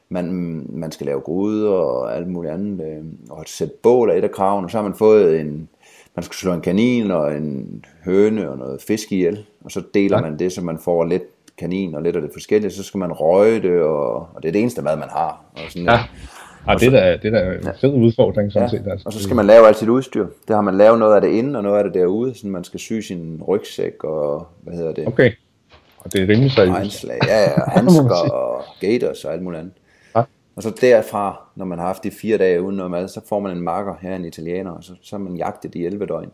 man, man skal lave gryder og alt muligt andet. Øh, og sætte bål er et af kravene. Og så har man fået en, man skal slå en kanin og en høne og noget fisk ihjel. Og så deler ja. man det, så man får lidt kanin og lidt af det forskellige. Så skal man røge det, og, og det er det eneste mad, man har. Og sådan Ja. Og det er da, det er da en fed udfordring, sådan Ja, set. Altså. og så skal man lave alt sit udstyr. Der har man lavet noget af det inde, og noget af det derude, så man skal sy sin rygsæk og, hvad hedder det, Okay. Og det er rimelig seriøst. ja, ja, handsker og gators og alt muligt andet. Ja. Og så derfra, når man har haft de fire dage uden noget mad, så får man en marker her, en italiener, og så, så er man jagtet i 11 døgn,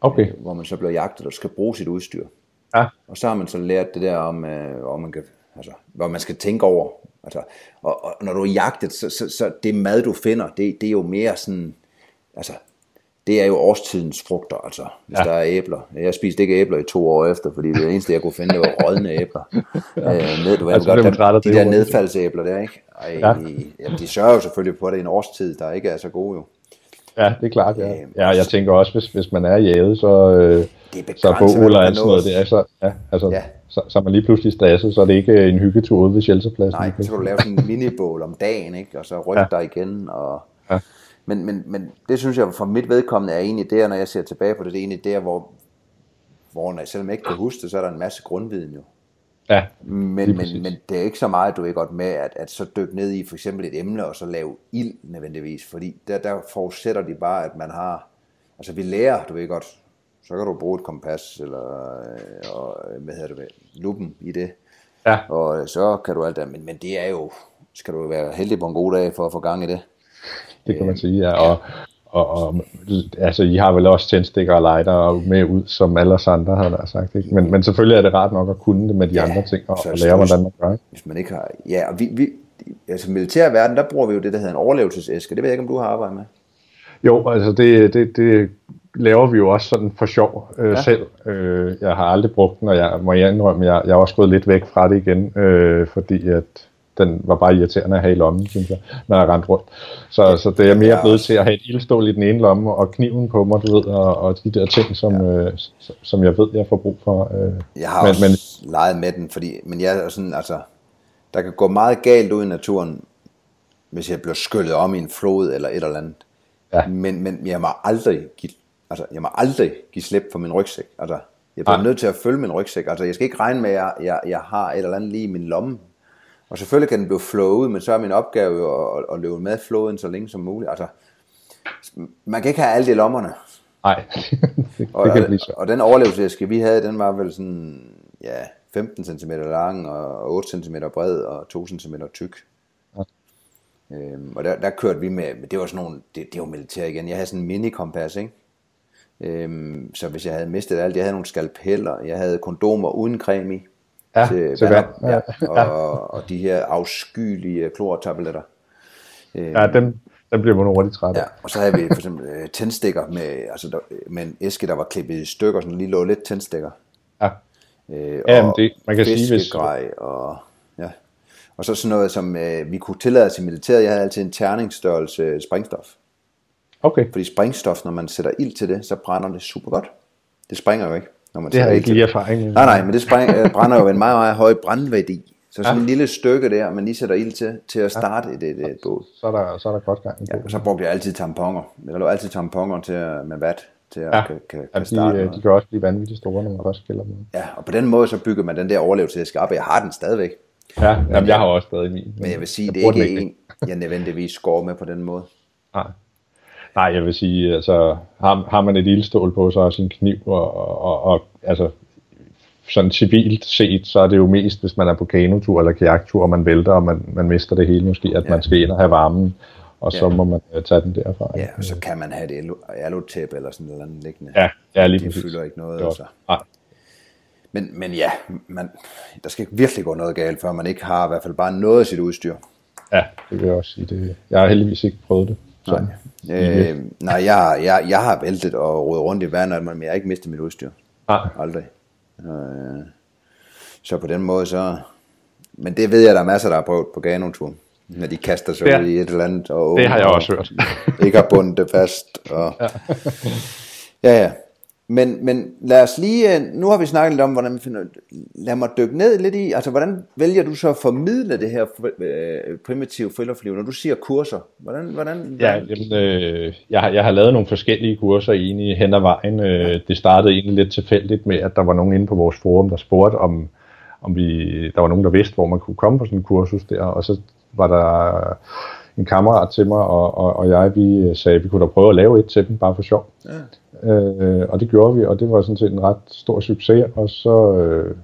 Okay. hvor man så bliver jagtet og skal bruge sit udstyr. Ja. Og så har man så lært det der om, øh, hvor man kan, altså, hvor man skal tænke over. Altså, og, og når du er jagtet, så, så, så det mad, du finder, det, det er jo mere sådan, altså, det er jo årstidens frugter, altså, hvis ja. Der er æbler. Jeg spiste ikke æbler i to år efter, fordi det eneste, jeg kunne finde, det var rådne æbler. ja. øh, ned, du ved Altså, godt, bliver man træt der, af de det der nedfaldsæbler der, ikke? Ej, ja. Jamen, de sørger jo selvfølgelig på, at det er en årstid, der ikke er så god jo. Ja, det er klart, ja. Øhm, Ja, jeg tænker også, hvis, hvis man er jaget, så, øh, så bål der og sådan noget, det er så, ja, altså, Ja. Så, så man lige pludselig stresset, så er det ikke en hyggetur ude ved shelterpladsen. Nej, så kan du lave sådan en minibål om dagen, ikke? og så rykke ja. dig igen. Og... Ja. Men, men, men det synes jeg for mit vedkommende er egentlig der, når jeg ser tilbage på det, det er egentlig der, hvor, hvor når, selvom jeg ikke kan huske det, så er der en masse grundviden jo. Ja, men, men, men det er ikke så meget, du er godt med, at, at så dykke ned i for eksempel et emne, og så lave ild nødvendigvis, fordi der, der forudsætter de bare, at man har, altså vi lærer, du ved godt, så kan du bruge et kompas, eller øh, og, hvad hedder det, lupen i det, Ja. og så kan du alt det, men, men det er jo, skal du være heldig på en god dag for at få gang i det. det kan man sige, ja. Og, og, og altså, I har vel også tændstikker og lighter med ud, som alle os andre har der sagt, ikke? Men, men selvfølgelig er det rart nok at kunne det med de Ja, andre ting, og, og lære, hvordan man gør. Hvis man ikke har, ja, og vi, vi altså militær verden, der bruger vi jo det, der hedder en overlevelsesæske, det ved jeg ikke, om du har arbejdet med. Jo, altså det, det, det laver vi jo også sådan for sjov øh, ja. selv. Øh, jeg har aldrig brugt den, og jeg må jeg indrømme, jeg, jeg er også gået lidt væk fra det igen, øh, fordi at den var bare irriterende at have i lommen, synes jeg, når jeg rendte rundt. Så, så det er mere Ja, blevet til at have et ildstål i den ene lomme, og kniven på mig, du ved, og, og de der ting, som, ja. øh, som jeg ved, jeg får brug for. Øh. Jeg har Men- også men, leget med den, fordi, men jeg er sådan, altså, der kan gå meget galt ud i naturen, hvis jeg bliver skyllet om i en flod eller et eller andet. Ja. Men, men jeg må aldrig give, altså, jeg må aldrig give slip for min rygsæk. Altså, jeg bliver Nej. nødt til at følge min rygsæk. Altså, jeg skal ikke regne med, at jeg, jeg, jeg har et eller andet lige i min lomme. Og selvfølgelig kan den blive ud, men så er min opgave jo at, at løbe med floden så længe som muligt. Altså, man kan ikke have alt i lommerne. Nej, det, Og, kan blive så. og den overlevelsesæske, vi havde, den var vel sådan, ja, 15 cm lang og 8 cm bred og 2 cm tyk. Ja. Øhm, og der, der kørte vi med, men det var sådan nogle, det, det var militær igen. Jeg havde sådan en mini-kompas, ikke? Øhm, så hvis jeg havde mistet alt, jeg havde nogle skalpeller, jeg havde kondomer uden creme i. Ja, til til vand, ja, ja. og, og de her afskyelige klortabletter. Øhm, Ja, dem, dem bliver man hurtigt træt. Ja, og så havde vi for eksempel øh, tændstikker med, altså der, med en æske, der var klippet i stykker, sådan lige lå lidt tændstikker. Ja. Øh, Ja, men det- man kan sige, hvis- og ja. Og så sådan noget, som øh, vi kunne tillade os i militæret. Jeg havde altid en terningsstørrelse sprængstof. Okay, Fordi sprængstof, når man sætter ild til det, så brænder det super godt. Det springer jo ikke, når man det har jeg ikke til lige erfaring med. Nej, nej, men det spræng, øh, brænder jo ved en meget, meget høj brændværdi. Så sådan ja. en lille stykke der, man lige sætter ild til, til at starte et, et, et bål. Så er der, så er der godt gang i Ja, og så brugte jeg altid tamponer. Der lå altid tamponer til at, med vat til at Ja, kan, kan, ja kan starte de, øh, noget. de kan også blive vanvittigt store, når man også skiller dem. Ja, og på den måde så bygger man den der overlevelsesæske op, og jeg har den stadigvæk. Ja, jamen, jeg har også stadig min. Men jeg vil sige, jeg det er ikke den en, jeg nødvendigvis går med på den måde. Nej. Nej, jeg vil sige, altså, har, har man et ildstål på, så er sin kniv, og, og, og, og altså, sådan civilt set, så er det jo mest, hvis man er på kanotur eller kajaktur, og man vælter, og man, man mister det hele måske, at Ja. man skal ind og have varmen, og så Ja. må man øh, tage den derfra. Ja, og så kan man have det alutæppe eller sådan noget andet liggende. ja, ja lige det fylder ikke noget. Altså. Nej, Men, men ja, man, der skal virkelig gå noget galt, før man ikke har i hvert fald bare noget af sit udstyr. ja, det vil jeg også sige. Det, jeg har heldigvis ikke prøvet det. Sådan. Øh, nej, jeg, jeg, jeg har væltet og rodet rundt i vandet, men jeg har ikke mistet mit udstyr. Nej, Aldrig. Øh, så på den måde så... Men det ved jeg, der er masser, der har prøvet på Ganotur. Når de kaster sig Ja. ud i et eller andet. Og, det har jeg og også hørt. Ikke har bundet det fast. Og, ja. ja, ja. Men, men lad os lige... øh, Nu har vi snakket lidt om, hvordan man finder... Lad mig dykke ned lidt i... Altså, hvordan vælger du så at formidle det her øh, primitive friluftsliv, når du siger kurser? Hvordan... hvordan, Ja, jamen, øh, jeg, har, jeg har lavet nogle forskellige kurser egentlig hen ad vejen. Øh, det startede egentlig lidt tilfældigt med, at der var nogen inde på vores forum, der spurgte, om, om vi, der var nogen, der vidste, hvor man kunne komme på sådan en kursus der, og så var der en kammerat til mig, og, og, og jeg, vi sagde, at vi kunne da prøve at lave et til dem, bare for sjov. Ja. Øh, og det gjorde vi, og det var sådan set en ret stor succes, og så, øh,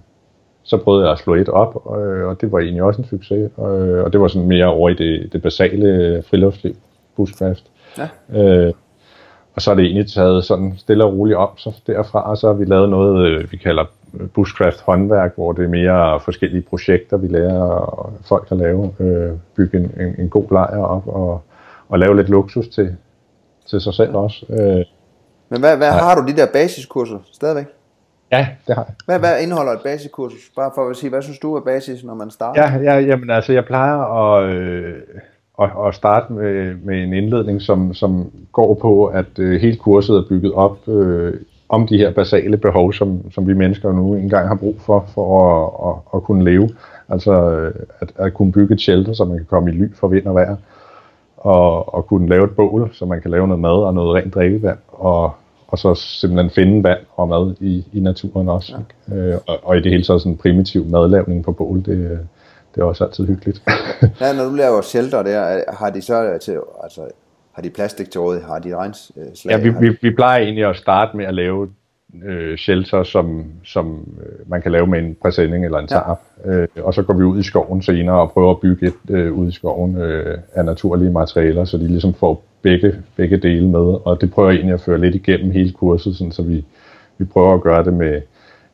så prøvede jeg at slå et op, og, og det var egentlig også en succes, og, og det var sådan mere over i det, det basale friluftsliv, bushcraft. Ja. Øh, og så er det egentlig taget sådan stille og roligt op, så derfra så har vi lavet noget, øh, vi kalder bushcraft håndværk, hvor det er mere forskellige projekter, vi lærer folk at lave, øh, bygge en, en, en god lejr op, og, og lave lidt luksus til, til sig selv også. Øh, Men hvad, hvad har du de der basiskurser stadigvæk? ja, det har jeg. Hvad, hvad indeholder et basiskursus? Bare for at sige, hvad synes du er basis, når man starter? Ja, ja jamen, altså, jeg plejer at, øh, at, at starte med, med en indledning, som, som går på, at øh, hele kurset er bygget op øh, om de her basale behov, som, som vi mennesker nu engang har brug for, for at, at, at kunne leve. Altså øh, at, at kunne bygge et shelter, så man kan komme i ly for vind og vejr, og, og kunne lave et bål, så man kan lave noget mad og noget rent drikkevand, og, og så simpelthen finde vand og mad i, i naturen også. Ja. Øh, og, og i det hele taget sådan en primitiv madlavning på bål, det, det er også altid hyggeligt. ja, når du laver shelter der, har de så til, altså, har de plastik til råd? Har de regnslag? Ja, vi, vi, vi plejer egentlig at starte med at lave øh, shelter, som, som øh, man kan lave med en præsending eller en tarp. Ja. Øh, og så går vi ud i skoven senere og prøver at bygge et øh, ud i skoven øh, af naturlige materialer, så de ligesom får begge, begge dele med. Og det prøver jeg egentlig at føre lidt igennem hele kurset, sådan, så vi, vi prøver at gøre det med,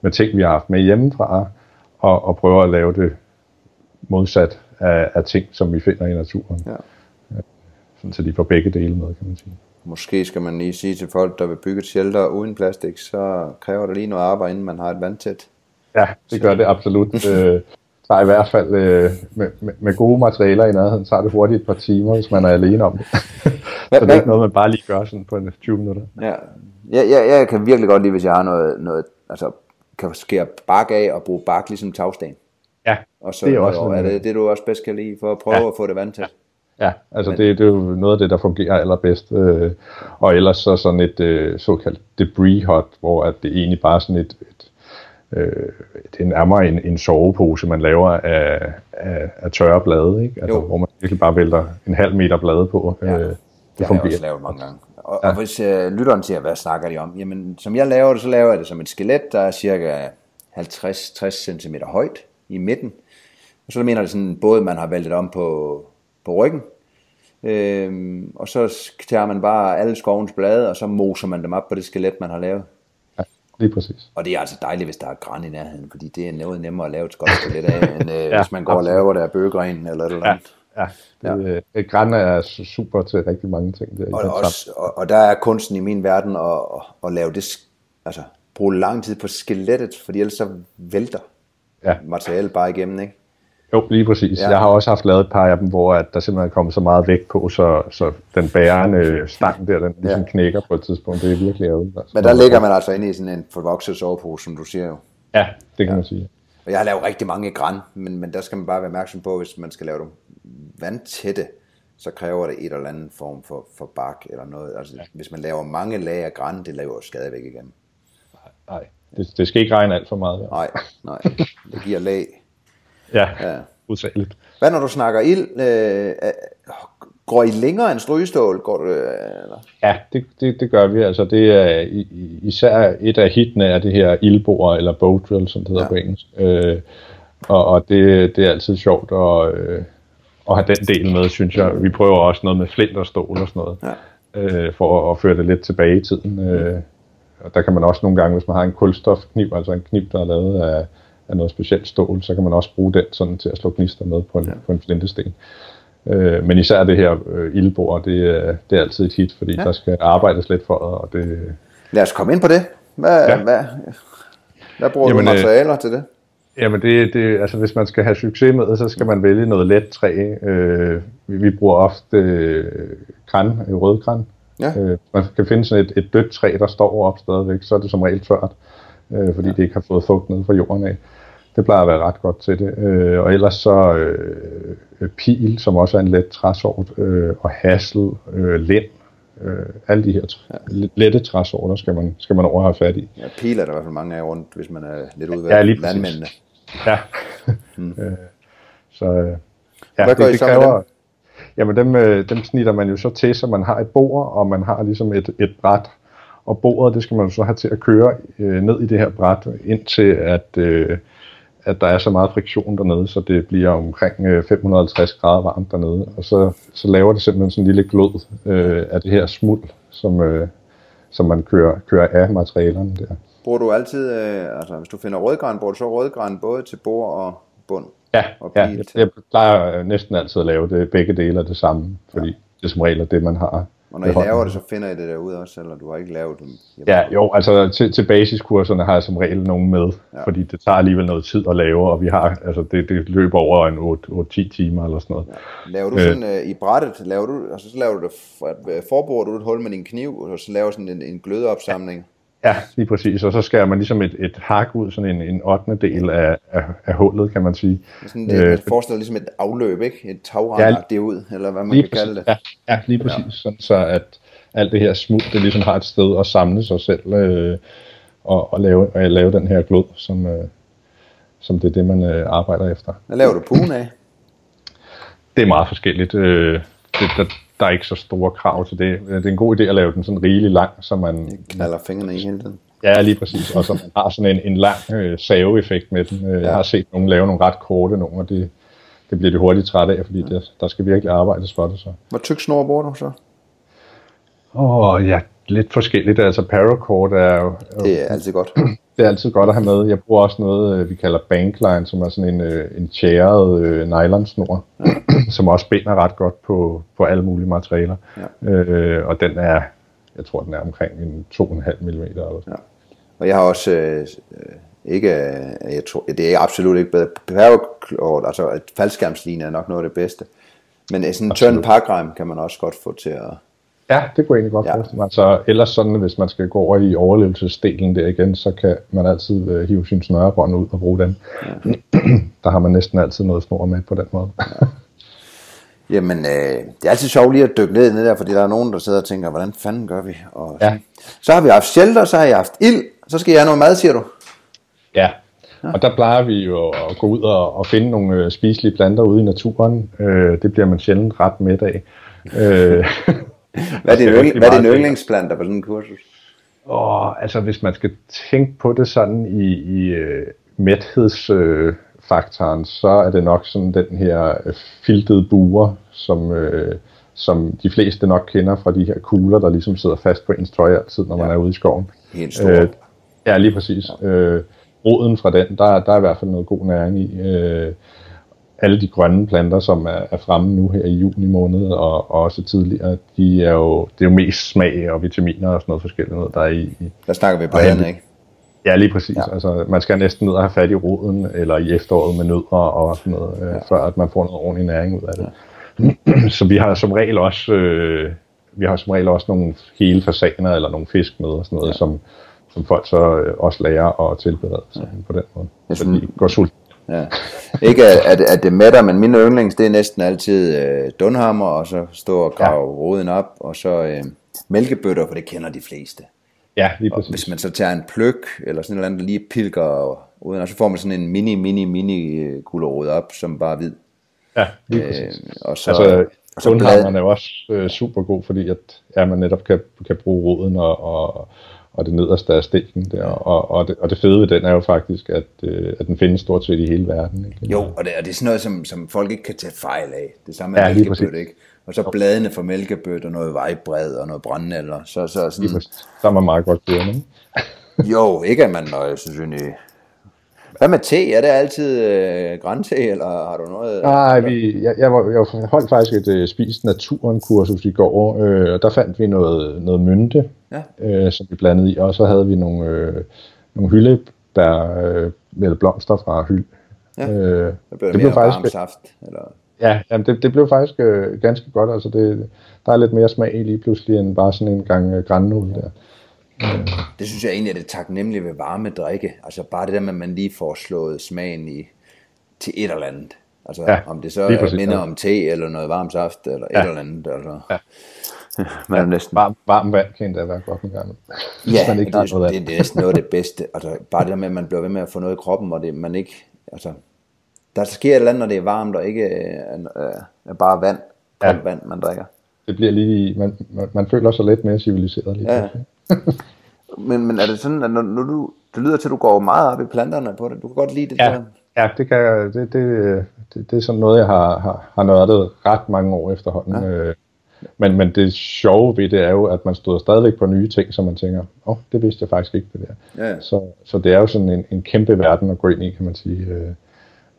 med ting, vi har haft med hjemmefra, og, og prøver at lave det modsat af, af ting, som vi finder i naturen. Ja. Sådan, så de får begge dele med, kan man sige. Måske skal man lige sige til folk, der vil bygge et shelter uden plastik, så kræver det lige noget arbejde, inden man har et vandtæt. Ja, det gør det absolut. øh, tager i hvert fald øh, med, med, med gode materialer i nærheden, tager det hurtigt et par timer, hvis man er alene om det. så det er ikke noget, man bare lige gør sådan på en 20 minutter. Ja, jeg, jeg, jeg kan virkelig godt lide, hvis jeg har noget, noget altså kan skære bark af og bruge bark ligesom tagsten. Ja, og så det er, også over. er det det, du også bedst kan lide, for at prøve ja. at få det vandtæt? Ja. Ja, altså Men, det, det er jo noget af det, der fungerer allerbedst. Øh, og ellers så sådan et øh, såkaldt debris hut, hvor at det egentlig bare sådan et, et øh, det er nærmere en, en sovepose, man laver af, af, af tørre blade, ikke? Altså, hvor man virkelig bare vælter en halv meter blade på. Ja. Øh, det, det fungerer. har jeg også lavet mange gange. Og, ja. og hvis øh, lytteren siger, hvad snakker de om? Jamen, som jeg laver det, så laver jeg det som et skelet, der er cirka 50-60 cm højt i midten. Og så mener det sådan, både man har valgt om på, på ryggen, øhm, og så tager man bare alle skovens blade, og så moser man dem op på det skelet, man har lavet. Ja, lige præcis. Og det er altså dejligt, hvis der er græn i nærheden, fordi det er noget nemmere at lave et skelet af, end øh, ja, hvis man går absolut. og laver det af bøgegren eller noget ja. andet. Ja, det, ja. græn er super til rigtig mange ting. Det er og, også, og, og der er kunsten i min verden at, at, at lave det, altså bruge lang tid på skelettet, fordi ellers så vælter ja. materialet bare igennem, ikke? Jo, lige præcis. Ja. Jeg har også haft lavet et par af dem, hvor at der simpelthen er kommet så meget vægt på, så, så den bærende stang der, den ligesom ja. knækker på et tidspunkt. Det er virkelig ærgerligt. Altså. Men der ligger man altså inde i sådan en forvokset sovepose, som du siger jo. Ja, det kan ja. man sige. Og jeg har lavet rigtig mange græn, men, men der skal man bare være opmærksom på, hvis man skal lave dem vandtætte, så kræver det et eller andet form for, for bark eller noget. Altså, ja. Hvis man laver mange lag af græn, det laver skade væk igen. Nej, nej. Det, det skal ikke regne alt for meget. Ja. Nej, nej. Det giver lag. Ja, ja. udtageligt. Hvad når du snakker ild? Øh, går I længere end strygestål? Går du, eller? Ja, det, det, det gør vi. Altså, det er især et af hitene er det her ildbord, eller boat drill, som det hedder ja. på engelsk. Øh, og, og det, det er altid sjovt at, øh, at have den del med, synes jeg. Vi prøver også noget med flint og stål og sådan noget, ja. øh, for at, at føre det lidt tilbage i tiden. Øh, og der kan man også nogle gange, hvis man har en kulstofkniv, altså en kniv, der er lavet af af noget specielt stål, så kan man også bruge den sådan til at slå gnister med på en, ja. på en flintesten. Øh, men især det her øh, ildbord, det, det er altid et hit, fordi ja. der skal arbejdes lidt for det. Og det Lad os komme ind på det. Hvad, ja. hvad, hvad bruger Jamen, du øh, materialer øh, til det? Jamen det, det, altså hvis man skal have succes med det, så skal man vælge noget let træ. Øh, vi, vi bruger ofte øh, kran, rød kran. Ja. Øh, man kan finde sådan et, et dødt træ, der står op stadigvæk, så er det som regel tørt øh, fordi ja. det ikke har fået fugt ned fra jorden af. Det plejer at være ret godt til det. Øh, og ellers så øh, pil, som også er en let træsort, øh, og hassel, øh, lind, øh, alle de her ja. lette træsorter skal man, skal man over have fat i. Ja, pil er der i hvert fald mange af rundt, hvis man er lidt ude ved ja, landmændene. Ja. hmm. øh, så øh, ja, Hvad det, det kræver? Jamen dem, øh, dem snitter man jo så til, så man har et bord, og man har ligesom et, et bræt, og bordet, det skal man så have til at køre øh, ned i det her bræt, indtil at, øh, at der er så meget friktion dernede, så det bliver omkring øh, 550 grader varmt dernede, og så, så laver det simpelthen sådan en lille glød øh, af det her smuld, som, øh, som man kører, kører af materialerne der. Bruger du altid, øh, altså hvis du finder rødgran, bruger du så rødgran både til bord og bund? Ja, ja jeg, jeg plejer næsten altid at lave det begge dele af det samme, fordi ja. det som regel er det, man har og når I laver det, så finder I det derude også, eller du har ikke lavet dem? Ja, jo, altså til, til basiskurserne har jeg som regel nogen med, ja. fordi det tager alligevel noget tid at lave, og vi har, altså det, det løber over en 8-10 timer eller sådan noget. Ja. Laver du sådan øh, i brættet, laver du, altså så laver du det, forborer du et hul med din kniv, og så laver sådan en, en glødeopsamling? Ja, lige præcis. Og så skærer man ligesom et, et hak ud, sådan en, en 8. del af, af, af hullet, kan man sige. Sådan det, øh, forestiller ligesom et afløb, ikke? Et tagrand ja, det ud, eller hvad man kan præcis, kalde det. Ja, ja lige præcis. Ja. Sådan, så at, alt det her smult, det ligesom har et sted at samle sig selv øh, og, og, lave, og lave den her glød, som, øh, som det er det, man øh, arbejder efter. Hvad laver du pugen af? Det er meget forskelligt. Øh, det, der, der er ikke så store krav til det. Det er en god idé at lave den sådan rigelig lang, så man... Det kalder fingrene i hele tiden. Ja, lige præcis. Og så man har sådan en, en lang øh, saveeffekt med den. Øh, Jeg har set nogen lave nogle ret korte nogle, og det, det bliver de hurtigt træt af, fordi det, der skal virkelig arbejdes for det så. Hvor tyk snor bruger du så? Åh, oh, ja, lidt forskelligt. Altså paracord er jo... Det er altid godt. Det er altid godt at have med. Jeg bruger også noget, øh, vi kalder bankline, som er sådan en, øh, en tjæret øh, nylonsnor, ja. som også binder ret godt på, på alle mulige materialer. Ja. Øh, og den er, jeg tror, den er omkring en 2,5 mm. Eller ja. Og jeg har også, øh, ikke, jeg tror, det er absolut ikke bedre. Paracord, altså et faldskærmsline er nok noget af det bedste. Men sådan en tynd pakrem kan man også godt få til at Ja, det kunne jeg egentlig godt ja. forestille mig. Så ellers sådan, hvis man skal gå over i overlevelsesdelen der igen, så kan man altid uh, hive sin snørebånd ud og bruge den. Ja. der har man næsten altid noget snor med på den måde. ja. Jamen, øh, det er altid sjovt lige at dykke ned i det der, fordi der er nogen, der sidder og tænker, hvordan fanden gør vi? Og ja. Så har vi haft shelter, så har jeg haft ild, så skal jeg have noget mad, siger du? Ja, og der plejer vi jo at gå ud og, og finde nogle øh, spiselige planter ude i naturen. Øh, det bliver man sjældent ret midt af. øh, hvad er din, yndling, hvad er din yndlingsplanter på sådan en kursus? Åh, altså hvis man skal tænke på det sådan i, i uh, mæthedsfaktoren, uh, så er det nok sådan den her uh, filtede buer, som, uh, som de fleste nok kender fra de her kugler, der ligesom sidder fast på ens trøje altid, når ja. man er ude i skoven. Helt stor. Uh, ja, lige præcis. Ja. Uh, roden fra den, der, der er i hvert fald noget god næring i. Uh, alle de grønne planter, som er, er fremme nu her i juni måned, og, og også tidligere, de er jo, det er jo mest smag og vitaminer og sådan noget forskelligt noget, der er i. i der snakker vi bladene, ikke? Ja, lige præcis. Ja. Altså, man skal næsten ned og have fat i roden, eller i efteråret med nødder og sådan noget, øh, ja. øh, før at man får noget ordentlig næring ud af det. Ja. Så vi har som regel også, øh, vi har som regel også nogle hele fasaner eller nogle fisk med og sådan noget, ja. som, som folk så øh, også lærer at tilberede sig ja. på den måde. Så de går sult Ja. Ikke at, at det mætter, men min yndlings, det er næsten altid øh, dunhammer, og så stå og grave ja. roden op, og så øh, mælkebøtter, for det kender de fleste. Ja, lige præcis. Og hvis man så tager en pløk, eller sådan noget andet, lige pilker uden, og så får man sådan en mini, mini, mini øh, gulerod op, som bare er hvid. Ja, lige præcis. Øh, og så, altså, og så er jo også øh, super god, fordi at, ja, man netop kan, kan bruge roden og, og, og det nederste af stikken der. Og, og, det, og det fede ved den er jo faktisk, at, øh, at den findes stort set i hele verden. Ikke? Jo, og det, og det er sådan noget, som, som folk ikke kan tage fejl af. Det samme med ja, mælkebøtte, ikke? Og så bladene for mælkebøtte og noget vejbred og noget brændenælder. Så, så, sådan, så er man meget godt kørende. jo, ikke at man, jeg synes jeg, hvad med te? Er det altid øh, grænnte, eller har du noget? Nej, vi, jeg, jeg, var, jeg holdt faktisk et uh, spist naturen kursus i går, øh, og der fandt vi noget, noget mynte, ja. øh, som vi blandede i, og så havde vi nogle, øh, nogle hyldebær, øh, eller blomster fra hyld. Ja, øh, det blev, det blev faktisk, saft, eller? Ja, jamen det, det blev faktisk øh, ganske godt, altså det, der er lidt mere smag i lige pludselig, end bare sådan en gang øh, grænnål der. Det synes jeg egentlig er det taknemmelige ved varme drikke. Altså bare det der med, at man lige får slået smagen i, til et eller andet. Altså ja, om det så er minder ja. om te, eller noget varmt saft, eller ja. et eller andet. Altså. Ja. Man ja, næsten... varm, varm vand kan endda være godt en gang. Ja, man ikke det, det, det, det, er næsten noget af det bedste. Altså, bare det der med, at man bliver ved med at få noget i kroppen, og det, man ikke, altså, der sker et eller andet, når det er varmt, og ikke er, er bare vand, koldt ja. vand, man drikker. Det bliver lige, man, man, man føler sig lidt mere civiliseret lige ja. Men, men er det sådan, at når, når du, det lyder til, at du går meget op i planterne på det, du kan godt lide det ja. der? Ja, det, kan jeg, det, det, det, det er sådan noget, jeg har, har, har nørdet ret mange år efterhånden. Ja. Øh, men, men det sjove ved det er jo, at man stod stadigvæk på nye ting, så man tænker, åh, oh, det vidste jeg faktisk ikke, det der. Ja. Så, så det er jo sådan en, en kæmpe verden at gå ind i, kan man sige. Øh,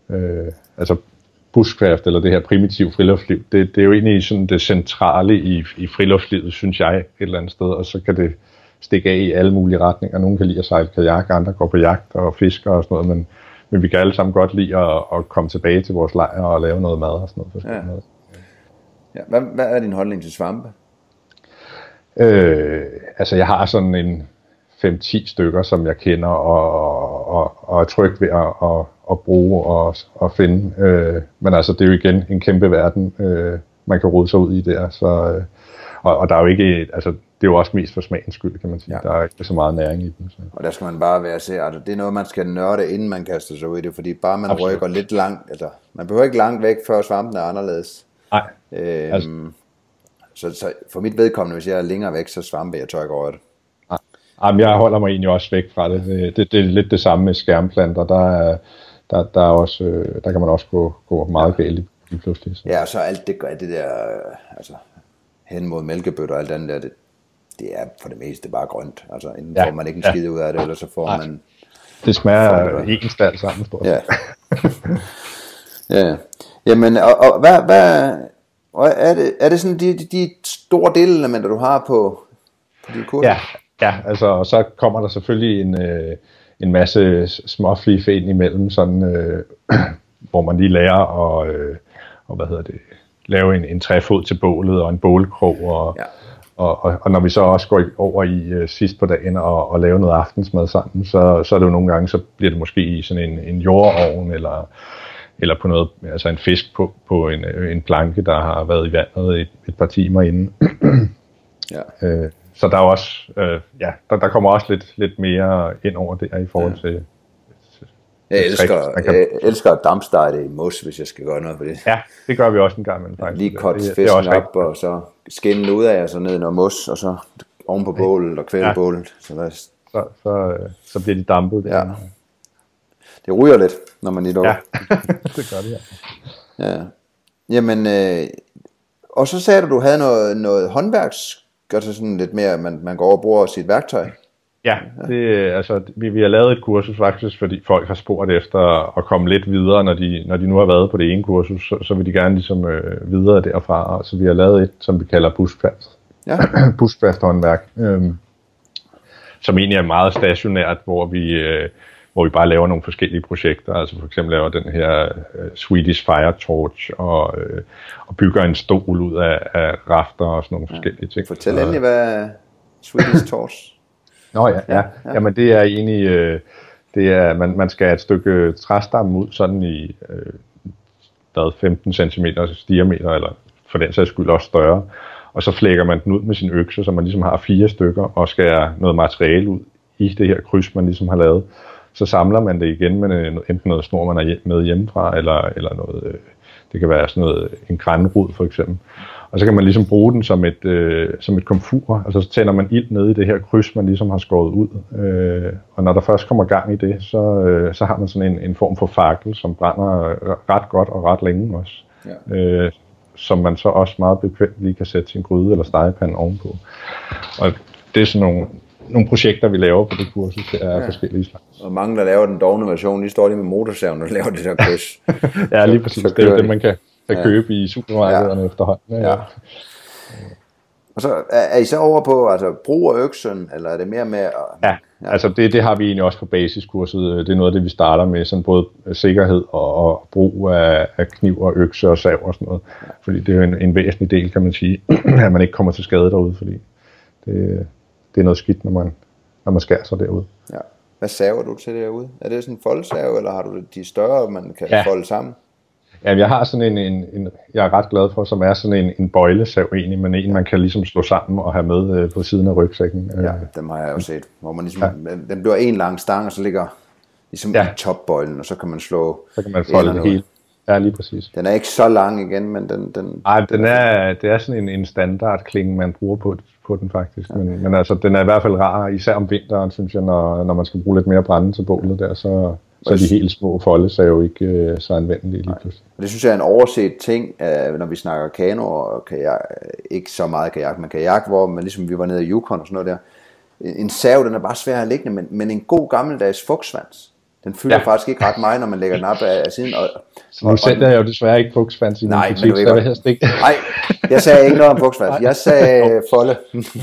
øh, altså bushcraft, eller det her primitive friluftsliv, det, det er jo egentlig sådan det centrale i, i friluftslivet, synes jeg, et eller andet sted, og så kan det stikke af i alle mulige retninger. Nogle kan lide at sejle kajak, andre går på jagt og fisker og sådan noget, men, men vi kan alle sammen godt lide at, at komme tilbage til vores lejr og lave noget mad og sådan noget. Ja. noget. Ja. Hvad, hvad er din holdning til svampe? Øh, altså jeg har sådan en 5-10 stykker, som jeg kender og, og, og er tryg ved at, at, at bruge og, og finde. Øh, men altså det er jo igen en kæmpe verden, øh, man kan rode sig ud i der. Så, øh, og, og der er jo ikke, altså, det er jo også mest for smagens skyld, kan man sige. Ja. Der er ikke så meget næring i dem. Så. Og der skal man bare være se, altså, det er noget, man skal nørde, inden man kaster sig ud i det, fordi bare man Absolut. rykker lidt langt, altså, man behøver ikke langt væk, før svampen er anderledes. Nej. Øhm, altså. så, så, for mit vedkommende, hvis jeg er længere væk, så svampe jeg tør ikke over det. Jamen, jeg holder mig egentlig også væk fra det. Det, det, det er lidt det samme med skærmplanter. Der, er, der, der, er også, øh, der kan man også gå, gå meget galt lige pludselig. Så. Ja, og så alt det, det der, altså hen mod mælkebøtter og alt andet der, det, det er for det meste bare grønt. Altså, enten ja, får man ikke en skid ja. ud af det, eller så får Nej. man... Det smager ens alt sammen, stort Ja. ja. Jamen, og, og hvad, hvad, er, det, er det sådan de, de, de store delelementer, du har på, på de kurser? Ja, ja, altså, og så kommer der selvfølgelig en, øh, en masse småflif ind imellem, sådan, øh, hvor man lige lærer at, øh, og, hvad hedder det, lave en, en træfod til bålet og en bålkrog og, ja. Og, og, og når vi så også går over i uh, sidst på dagen og, og laver noget aftensmad sammen, så, så er det jo nogle gange, så bliver det måske i sådan en, en jordovn, eller, eller på noget, altså en fisk på, på en, en planke, der har været i vandet et, et par timer inden. ja. øh, så der er også, øh, ja, der, der kommer også lidt, lidt mere ind over det i forhold ja. til, jeg elsker, kan... jeg elsker at dampstarte i mos, hvis jeg skal gøre noget for det. Ja, det gør vi også en gang. Men faktisk. Lige kort fisken op, og så skinne ud af, og så ned i noget mos, og så oven på bålet og kvæle ja. bålet. Så, der... så, så, så bliver de dampet. Der. Ja. Det ryger lidt, når man lige Ja, det gør det, ja. ja. Jamen, øh, og så sagde du, du havde noget, noget håndværks, gør det sådan lidt mere, man, man går over og bruger sit værktøj. Ja, det, altså, vi, vi har lavet et kursus faktisk, fordi folk har spurgt efter at komme lidt videre, når de, når de nu har været på det ene kursus, så, så vil de gerne ligesom øh, videre derfra. Så vi har lavet et, som vi kalder buskfast. Ja. buskfast håndværk, øh, som egentlig er meget stationært, hvor vi, øh, hvor vi bare laver nogle forskellige projekter. Altså for eksempel laver den her øh, Swedish Fire Torch og, øh, og bygger en stol ud af, af rafter og sådan nogle ja. forskellige ting. Fortæl endelig, hvad Swedish Torch Nå ja, ja. ja. Jamen det er egentlig, øh, det er, man, man skal have et stykke træstamme ud sådan i øh, hvad, 15 cm diameter, eller for den sags skyld også større. Og så flækker man den ud med sin økse, så man ligesom har fire stykker, og skal noget materiale ud i det her kryds, man ligesom har lavet. Så samler man det igen med enten noget snor, man har med hjemmefra, eller, eller noget, øh, det kan være sådan noget, en grænrud for eksempel. Og så kan man ligesom bruge den som et, øh, som et komfur, altså så tænder man ild ned i det her kryds, man ligesom har skåret ud. Øh, og når der først kommer gang i det, så, øh, så har man sådan en, en form for fakkel, som brænder ret godt og ret længe også. Ja. Øh, som man så også meget bekvemt lige kan sætte sin gryde eller stegepande ovenpå. Og det er sådan nogle, nogle projekter, vi laver på det kursus, det er ja. forskellige slags. Og mange, der laver den dogne version, de står lige med motorsaven og laver det der kryds. ja, lige præcis. det er det, man kan, at ja. købe i supermarkederne ja. efterhånden. Ja. ja. Og så er, er I så over på altså, brug af øksen, eller er det mere med... At, ja, ja, altså det, det har vi egentlig også på basiskurset. Det er noget af det, vi starter med, sådan både sikkerhed og, og brug af, af kniv og økse og sav og sådan noget. Fordi det er jo en, en væsentlig del, kan man sige, at man ikke kommer til skade derude, fordi det, det er noget skidt, når man, når man skærer sig derude. Ja. Hvad saver du til derude? Er det sådan en foldsav, eller har du de større, man kan ja. folde sammen? Ja, jeg har sådan en, en, en, jeg er ret glad for, som er sådan en, en bøjlesav egentlig, men en, man kan ligesom slå sammen og have med øh, på siden af rygsækken. Ja, dem har jeg jo set, hvor man ligesom, ja. den bliver en lang stang, og så ligger ligesom ja. topbøjlen, og så kan man slå... Så kan man folde det hele. Ja, lige præcis. Den er ikke så lang igen, men den... den Ej, den er, det er sådan en, en standard klinge, man bruger på, på den faktisk. Ja. Men, men altså, den er i hvert fald rar, især om vinteren, synes jeg, når, når man skal bruge lidt mere brænde til bålet der, så, så de helt små foldes er jo ikke øh, så anvendelige lige pludselig. Det synes jeg er en overset ting, øh, når vi snakker kano og kajak, ikke så meget kajak, men kajak, hvor man ligesom vi var nede i Yukon og sådan noget der. En sav, den er bare svær at lægge, men, men en god gammeldags fugtsvans, den fylder ja. faktisk ikke ret meget, når man lægger den op af, af siden. Og, så nu sælger jeg jo desværre ikke fugtsvans i nej, min butik, men du så jeg ikke. Nej, jeg sagde ikke noget om fugtsvans. Jeg sagde folde.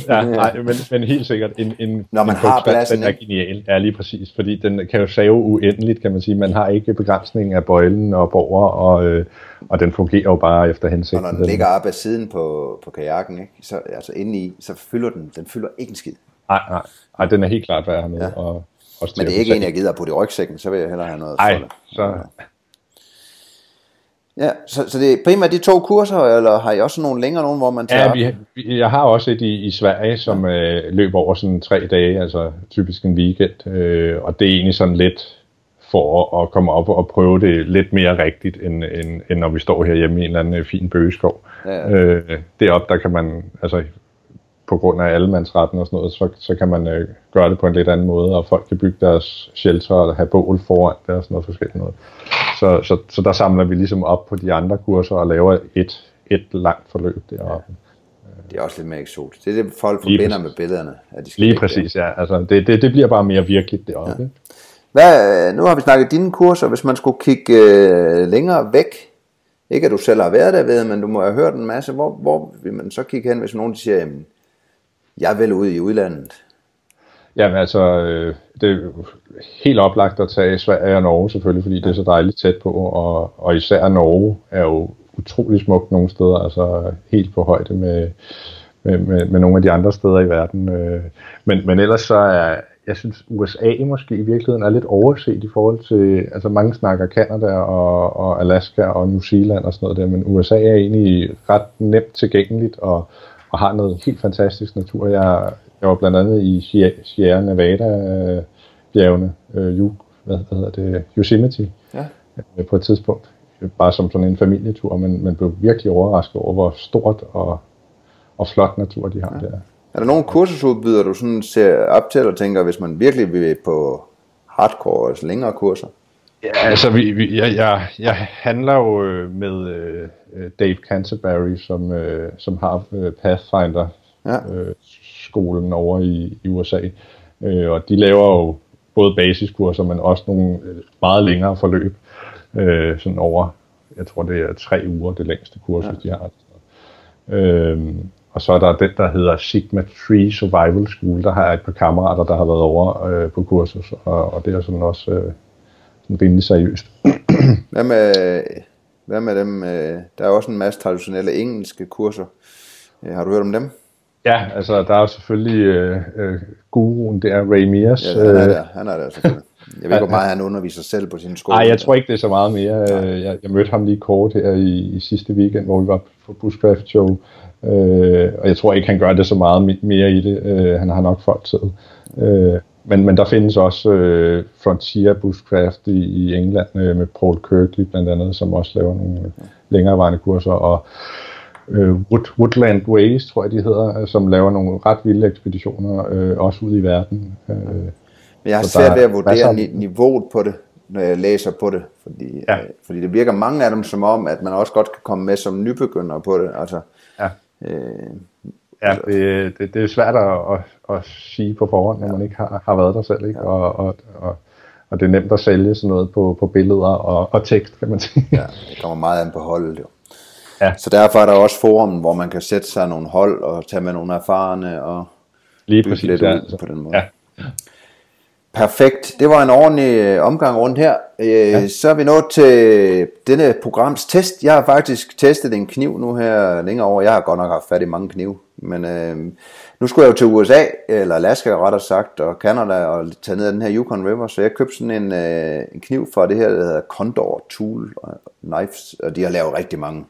ja, nej, men, men helt sikkert en, en, når man en har pladsen, den er genial. Ja, lige præcis, fordi den kan jo save uendeligt, kan man sige. Man har ikke begrænsning af bøjlen og borger, og, øh, og den fungerer jo bare efter hensigten. Og når den ligger op af siden på, på kajakken, ikke? Så, altså inde i, så fylder den, den fylder ikke en skid. Nej, nej, nej, den er helt klart værd med. Ja. Og, men det er ikke en, jeg gider på i rygsækken, så vil jeg hellere have noget Nej, så... Ja, så, så det er primært de to kurser, eller har I også nogle længere nogen, hvor man tager Ja, vi, jeg har også et i, i Sverige, som ja. øh, løber over sådan tre dage, altså typisk en weekend, øh, og det er egentlig sådan lidt for at komme op og prøve det lidt mere rigtigt, end, end, end når vi står her hjemme i en eller anden øh, fin bøgeskov. Ja. Øh, deroppe, der kan man, altså på grund af allemandsretten og sådan noget, så, så kan man øh, gøre det på en lidt anden måde, og folk kan bygge deres shelter og have bål foran det og sådan noget forskelligt noget. Så, så, så der samler vi ligesom op på de andre kurser og laver et, et langt forløb deroppe. Ja. Det er også lidt mere eksotisk. Det er det, folk forbinder Lige med billederne. At de skal Lige præcis, ja. Altså, det, det, det bliver bare mere virkeligt deroppe. Ja. Hvad, nu har vi snakket dine kurser, hvis man skulle kigge øh, længere væk, ikke at du selv har været der ved, men du må have hørt en masse, hvor, hvor vil man så kigge hen, hvis nogen siger, jamen, jeg vil ud i udlandet? Jamen altså, øh, det er helt oplagt at tage Sverige og Norge selvfølgelig, fordi det er så dejligt tæt på, og, og især Norge er jo utrolig smukt nogle steder, altså helt på højde med, med, med, med nogle af de andre steder i verden. Øh. Men, men ellers så er, jeg synes USA måske i virkeligheden er lidt overset i forhold til, altså mange snakker Kanada og, og Alaska og New Zealand og sådan noget der, men USA er egentlig ret nemt tilgængeligt og, og har noget helt fantastisk natur. Jeg, jeg var blandt andet i Sierra Nevada øh, bjergene, øh, hvad, hvad hedder det, Yosemite, ja. øh, på et tidspunkt. Bare som sådan en familietur, men man blev virkelig overrasket over, hvor stort og, og flot natur de har ja. der. Er der nogle kursusudbydere, du sådan ser op til og tænker, hvis man virkelig vil på hardcore, altså længere kurser? Ja, altså vi, vi, jeg, jeg, jeg handler jo øh, med øh, Dave Canterbury, som, øh, som har øh, Pathfinder ja. øh, skolen over i, i USA. Øh, og de laver jo både basiskurser, men også nogle øh, meget længere forløb. Øh, sådan over, jeg tror det er tre uger, det længste kursus, ja. de har. Øh, og så er der den, der hedder Sigma Tree Survival School. Der har jeg et par kammerater, der har været over øh, på kursus, og, og det er sådan også øh, rimelig seriøst. hvad, med, hvad med dem? Øh, der er også en masse traditionelle engelske kurser. Øh, har du hørt om dem? Ja, altså der er jo selvfølgelig øh, øh, guruen der, Ray Mears. Ja, han er der, han er der selvfølgelig. Jeg ved ikke, hvor meget han underviser selv på sin skole. Nej, jeg tror ikke, det er så meget mere. Jeg, jeg mødte ham lige kort her i, i sidste weekend, hvor vi var på Bushcraft Show. Øh, og jeg tror ikke, han gør det så meget mere i det. Øh, han har nok folk tid. Øh, men, men der findes også øh, Frontier Bushcraft i, i England øh, med Paul Kirkley blandt andet, som også laver nogle længerevarende kurser. Og øh, Wood, Woodland Ways, tror jeg de hedder, som laver nogle ret vilde ekspeditioner, øh, også ud i verden. Øh, men jeg har svært ved at vurdere ni- niveauet på det, når jeg læser på det, fordi, ja. øh, fordi det virker mange af dem som om, at man også godt kan komme med som nybegynder på det. Altså, ja. Øh, ja, det, det, det er svært at, at, at sige på forhånd, når ja. man ikke har, har været der selv, ikke? Ja. Og, og, og, og det er nemt at sælge sådan noget på, på billeder og, og tekst, kan man sige. Ja, det kommer meget an på holdet jo. Ja. Så derfor er der også forum, hvor man kan sætte sig nogle hold og tage med nogle erfarne og Lige præcis, lidt ja, altså. på den måde. Ja. Perfekt. Det var en ordentlig øh, omgang rundt her. Øh, ja. Så er vi nået til denne programs test. Jeg har faktisk testet en kniv nu her længere over. Jeg har godt nok haft fat i mange knive. Men øh, nu skulle jeg jo til USA, eller Alaska rettere sagt, og Canada, og tage ned af den her Yukon River. Så jeg købte sådan en, øh, en kniv fra det her, der hedder Condor Tool Knives. Og de har lavet rigtig mange.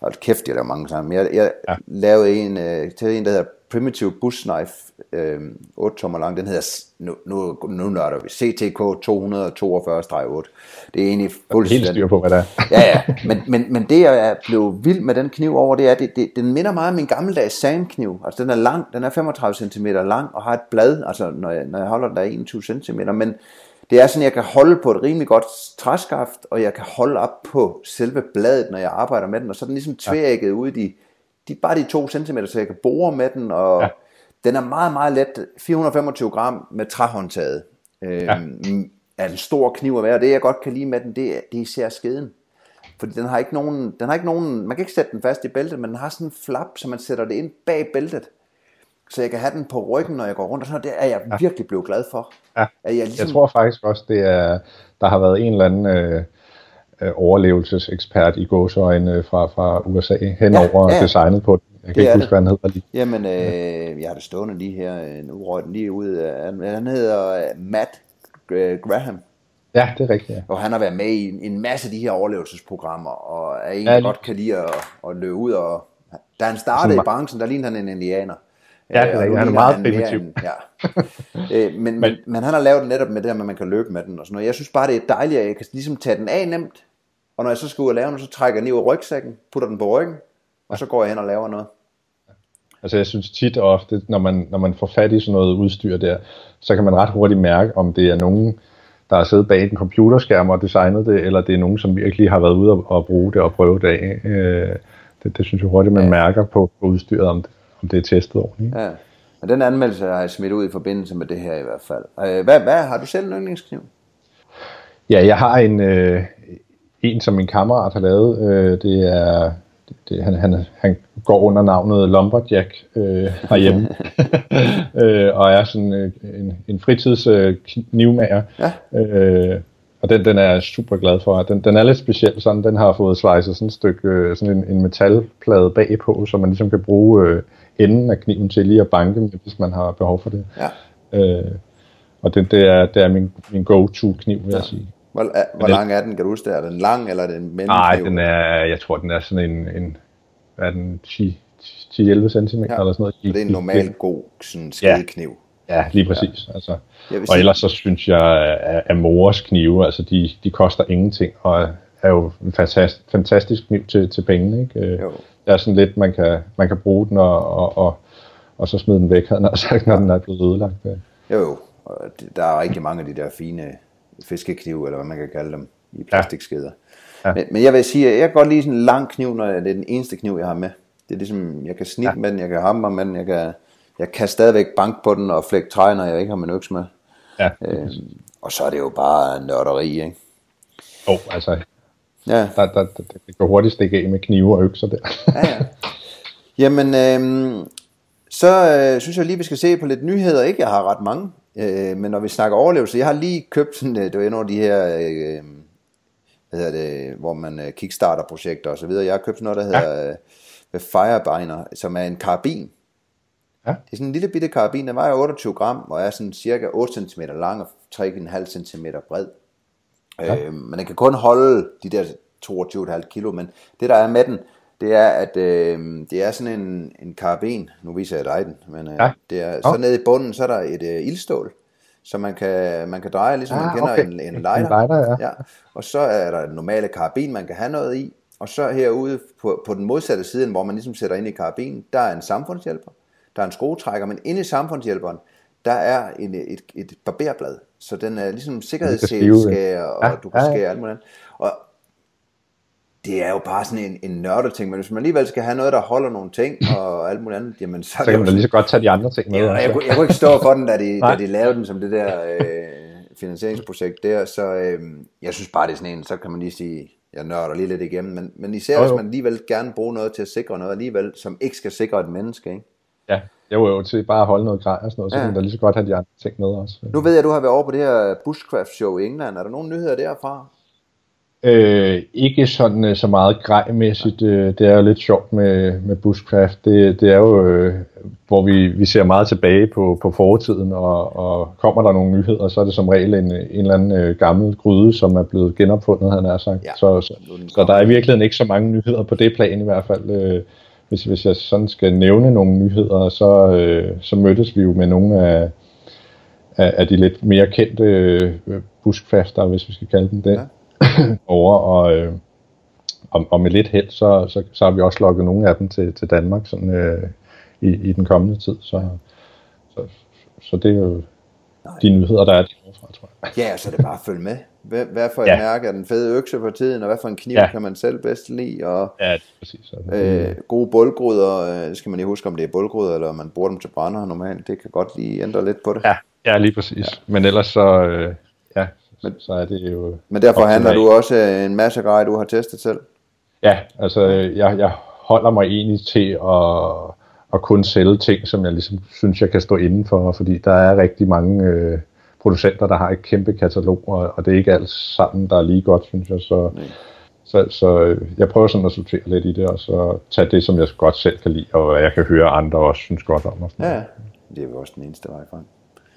Og kæft, de har lavet mange sammen. Jeg, jeg ja. lavede en øh, til en, der hedder Primitive Bush Knife, øh, 8 tommer lang, den hedder, nu, nu, nu nørder vi, CTK 242-8. Det er egentlig fuldstændig... Helt styr på, hvad det er. ja, ja, men, men, men det jeg er blevet vild med den kniv over, det er, det, det, den minder meget om min gammeldags sandkniv. Altså den er lang, den er 35 cm lang og har et blad, altså når jeg, når jeg holder den der 21 cm, men det er sådan, jeg kan holde på et rimelig godt træskaft, og jeg kan holde op på selve bladet, når jeg arbejder med den, og så er den ligesom tvægget ja. ud i de, bare de to centimeter, så jeg kan bore med den, og ja. den er meget, meget let, 425 gram med træhåndtaget. Ja. Øhm, er en stor kniv at være, det jeg godt kan lide med den, det er, det er især skeden. Fordi den har ikke nogen, den har ikke nogen, man kan ikke sætte den fast i bæltet, men den har sådan en flap, så man sætter det ind bag bæltet. Så jeg kan have den på ryggen, når jeg går rundt, og sådan det er jeg ja. virkelig blevet glad for. Ja. At jeg, ligesom... jeg tror faktisk også, det er, der har været en eller anden øh, øh, overlevelsesekspert i gåseøjne fra, fra USA henover ja, ja. designet på den. Jeg kan det ikke huske, hvad han hedder lige. Jamen, øh, jeg har det stående lige her, nu røg den lige ud. Han, han hedder øh, Matt Graham. Ja, det er rigtigt, ja. Og han har været med i en, en masse af de her overlevelsesprogrammer, og er en, Ja, lige- godt kan lide at, at løbe ud. Og, da han startede i Sådan- branchen, der lignede han en indianer. Ja, det er Øh, rigtigt. Han er meget primitiv. ja. øh, men, men, men han har lavet det netop med det her at man kan løbe med den og sådan noget. Jeg synes bare, det er dejligt, at jeg kan ligesom tage den af nemt. Og når jeg så skal ud og lave noget, så trækker jeg den i rygsækken, putter den på ryggen, og så går jeg hen og laver noget. Altså jeg synes tit og ofte, når man, når man får fat i sådan noget udstyr der, så kan man ret hurtigt mærke, om det er nogen, der har siddet bag en computerskærm og designet det, eller det er nogen, som virkelig har været ude og, og bruge det og prøve det af. Øh, det, det synes jeg hurtigt, man Ja. mærker på, på udstyret, om det, om det er testet ordentligt. Ja. Og den anmeldelse har jeg smidt ud i forbindelse med det her i hvert fald. Øh, hvad, hvad har du selv en yndlingskniv? Ja, jeg har en, øh, en som min kammerat har lavet. Øh, det er, det, han, han, han går under navnet Lumberjack øh, herhjemme. øh, og er sådan øh, en, en fritids øh, knivmager. Ja. Øh, og den, den er jeg super glad for. Den, den er lidt speciel sådan. Den har fået slicet sådan et stykke, øh, sådan en, en metalplade bagpå, så man ligesom kan bruge øh, enden af kniven til lige at banke med, hvis man har behov for det. Ja. Øh, og det, det, er, det er min, min go-to kniv, vil jeg sige. Hvor, er, hvor lang er den, kan du huske det? Er den lang, eller er den mellemkniv? Nej, den er, jeg tror, den er sådan en, en hvad er den, 10 10-11 cm Ja. eller sådan noget. Så det er en normal god sådan Ja. skedekniv. Ja, lige præcis. Ja. Altså. Og ellers så synes jeg, at, mors knive, altså de, de koster ingenting, og er jo en fantastisk, fantastisk kniv til, til pengene. Ikke? Øh, Jo. Det er sådan lidt, man kan, man kan bruge den og, og, og, og så smide den væk, havde sagt, når den er blevet ødelagt. Øh. Jo, jo. Der er rigtig mange af de der fine fiskeknive, eller hvad man kan kalde dem, i plastikskeder. Ja. Men, men jeg vil sige, at jeg kan godt lide sådan en lang kniv, når det er den eneste kniv, jeg har med. Det er ligesom, jeg kan snitte ja. med den, jeg kan hamre med den, jeg kan, jeg kan stadigvæk banke på den og flække træ, når jeg ikke har min øks med. Ja, Øh, og så er det jo bare nørderi, ikke? oh, altså, Ja, der, der, der, det går hurtigt stikke af med knive og økser der. ja, ja. Jamen, øhm, så øh, synes jeg lige, vi skal se på lidt nyheder. Ikke, jeg har ret mange. Øh, men når vi snakker overlevelse, jeg har lige købt sådan, øh, det var en af de her, øh, hvad hedder det, hvor man øh, kickstarter projekter og så videre. Jeg har købt sådan noget, der hedder øh, Firebiner, som er en karabin. Ja. Det er sådan en lille bitte karabin, den vejer 28 gram, og er sådan cirka 8 cm lang og 3,5 cm bred. Ja. Øh, men den kan kun holde de der 22,5 kilo, men det der er med den, det er, at øh, det er sådan en, en karabin, nu viser jeg dig den, men øh, Ja. det er, så nede i bunden, så er der et øh, ildstål, så man kan, man kan dreje, ligesom man Ah, kender okay. en, en En lighter. lighter, ja. ja. Og så er der en normale karabin, man kan have noget i, og så herude på, på den modsatte side, hvor man ligesom sætter ind i karabinen, der er en samfundshjælper, der er en skruetrækker, men inde i samfundshjælperen, der er en, et, et barberblad, så den er ligesom sikkerhedssælskærer, og Ja, du kan ja. skære alt muligt andet. Og det er jo bare sådan en, en nørdet ting, men hvis man alligevel skal have noget, der holder nogle ting og alt muligt andet, jamen så, Så kan jo man da lige så godt tage de andre ting med. Ja, jeg, også. kunne, jeg kunne ikke stå for den, da de, da de lavede den som det der øh, finansieringsprojekt der, så øh, jeg synes bare, det er sådan en, så kan man lige sige, jeg nørder lige lidt igennem, men, men især Jo, hvis jo. man alligevel gerne bruger noget til at sikre noget alligevel, som ikke skal sikre et menneske, ikke? Ja, jeg var jo til bare at holde noget grej og sådan noget, så Ja. kan man da lige så godt have de andre ting med også. Nu ved jeg, at du har været over på det her bushcraft show i England. Er der nogle nyheder derfra? Øh, ikke sådan øh, så meget grejmæssigt. Øh, det er jo lidt sjovt med, med bushcraft. Det, det er jo, øh, hvor vi, vi ser meget tilbage på, på fortiden, og, og kommer der nogle nyheder, så er det som regel en, en eller anden øh, gammel gryde, som er blevet genopfundet, han har sagt. Ja. Så, så, er så der er i virkeligheden ikke så mange nyheder på det plan i hvert fald. Øh, hvis, hvis jeg sådan skal nævne nogle nyheder, så, øh, så mødtes vi jo med nogle af, af, af de lidt mere kendte øh, bushcrafter, hvis vi skal kalde dem det, Ja. over, og, øh, og, og med lidt held, så, så, så har vi også lukket nogle af dem til, til Danmark sådan, øh, i, i den kommende tid. Så, så, så det er jo de nyheder, der er derfra, tror jeg. Ja, så er det bare at følge med. Hvad, hvad for et ja. Mærke er den fede økse for tiden, og hvad for en kniv Ja. kan man selv bedst lide, og Ja, det er præcis. Altså, øh, gode bålgryder, øh, skal man lige huske, om det er bålgryder, eller om man bruger dem til brænder normalt. Det kan godt lige ændre lidt på det. ja, ja, lige præcis. Ja. Men ellers så, øh, ja, Men- så er det jo... Men derfor op til handler du også øh, en masse grej, du har testet selv. Ja, altså jeg, jeg holder mig egentlig til at, at kun sælge ting, som jeg ligesom synes, jeg kan stå inden for, fordi der er rigtig mange øh, producenter, der har et kæmpe katalog, og, og det er ikke alt sammen, der er lige godt, synes jeg. Så, Nej. så, så øh, jeg prøver sådan at sortere lidt i det, og så tage det, som jeg godt selv kan lide, og jeg kan høre andre også synes godt om. Og sådan ja. det er jo også den eneste vej frem.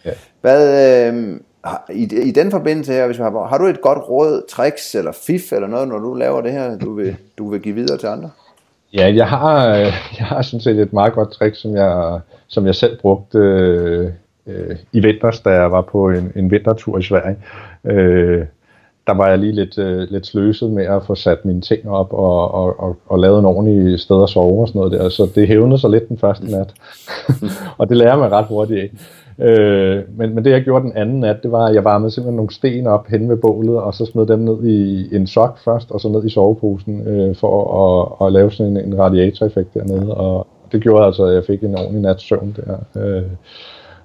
Ja. Hvad, øh, i, I den forbindelse her, hvis vi har, har du et godt råd, tricks eller fif eller noget, når du laver det her, du vil, du vil give videre til andre? Ja, jeg har, jeg har sådan set et meget godt trick, som jeg, som jeg selv brugte øh, øh, i vinters, da jeg var på en, en vintertur i Sverige. Øh, der var jeg lige lidt, øh, lidt sløset med at få sat mine ting op og, og, og, og lavet en ordentlig sted at sove og sådan noget der. Så det hævnede sig lidt den første nat. og det lærer man ret hurtigt af. Øh, men, men det jeg gjorde den anden nat, det var, at jeg varmede simpelthen nogle sten op hen ved bålet, og så smed dem ned i en sok først, og så ned i soveposen, øh, for at, at lave sådan en, en radiatoreffekt dernede. Og det gjorde altså, at jeg fik en ordentlig nat søvn der. Øh,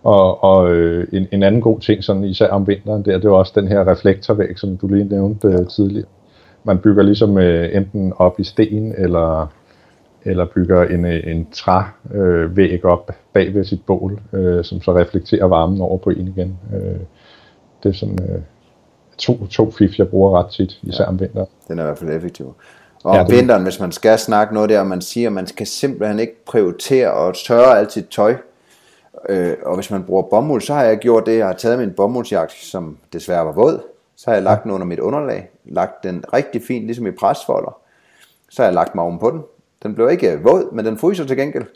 og, og øh, en, en anden god ting, sådan især om vinteren der, det var også den her reflektorvæg, som du lige nævnte øh, tidligere. Man bygger ligesom øh, enten op i sten, eller, eller bygger en, øh, en trævæg øh, op bag ved sit bål, øh, som så reflekterer varmen over på en igen. Øh, det er sådan øh, to, to fif, jeg bruger ret tit, især ja. om vinteren. Den er i hvert fald effektiv. Og om ja, vinteren, hvis man skal snakke noget der, man siger, at man skal simpelthen ikke prioritere at tørre alt sit tøj, Øh, og hvis man bruger bomuld, så har jeg gjort det, jeg har taget min bomuldsjagt, som desværre var våd, så har jeg lagt den under mit underlag, lagt den rigtig fint, ligesom i presfolder. Så har jeg lagt mig oven på den. Den blev ikke våd, men den fryser til gengæld.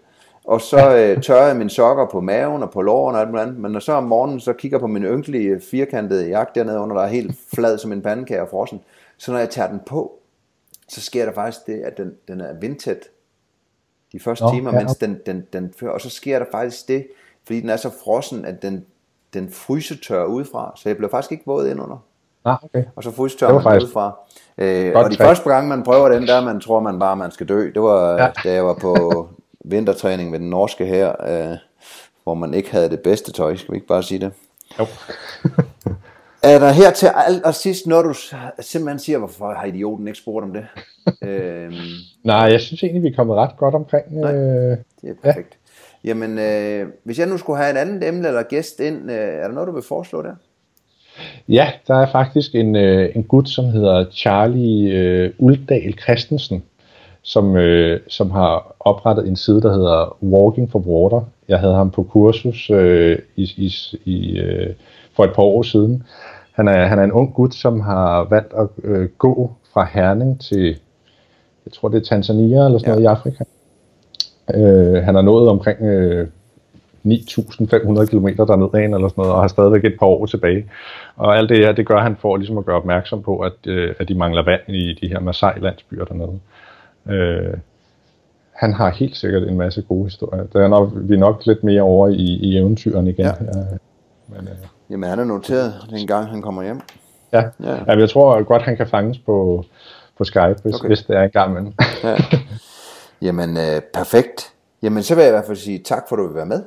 Og så øh, tørrer jeg mine sokker på maven og på låren og alt muligt andet. Men når så om morgenen så kigger på min ynkelige firkantede jakke dernede under, der er helt flad som en pandekage og frossen. Så når jeg tager den på, så sker der faktisk det, at den, den er vindtæt de første Nå, timer, ja. mens den, den, den fører. Og så sker der faktisk det, fordi den er så frossen, at den, den frysetør udefra, så jeg blev faktisk ikke våd indunder. Ah, okay. Og så frysetør man faktisk... udefra. Øh, og de træk. første gang, man prøver den der, man tror man bare, man skal dø, det var, ja. da jeg var på vintertræning med den norske her, øh, hvor man ikke havde det bedste tøj, skal vi ikke bare sige det? Jo. er der her til alt og sidst noget, du simpelthen siger, hvorfor har idioten ikke spurgt om det? øhm, Nej, jeg synes egentlig, vi er kommet ret godt omkring. Nej, øh, det er perfekt. Jamen, øh, hvis jeg nu skulle have en anden emne eller gæst ind, øh, er der noget, du vil foreslå der? Ja, der er faktisk en, øh, en gut, som hedder Charlie øh, Uldal Christensen, som, øh, som har oprettet en side, der hedder Walking for Water. Jeg havde ham på kursus øh, i, i, i, øh, for et par år siden. Han er, han er en ung gut, som har valgt at øh, gå fra Herning til, jeg tror det er Tanzania eller sådan ja. noget i Afrika. Øh, han har nået omkring øh, 9.500 km dernede eller sådan noget, og har stadigvæk et par år tilbage. Og alt det her, det gør han for ligesom at gøre opmærksom på, at, øh, at de mangler vand i de her Masai-landsbyer dernede. Øh, han har helt sikkert en masse gode historier. Der er nok, vi er nok lidt mere over i, i eventyren igen. Ja. Ja, men, øh, Jamen han er noteret den gang han kommer hjem. Ja, ja. ja jeg tror godt han kan fanges på, på Skype, hvis, okay. hvis det er en gang imellem. ja. Jamen, øh, perfekt. Jamen, så vil jeg i hvert fald sige tak for, at du vil være med.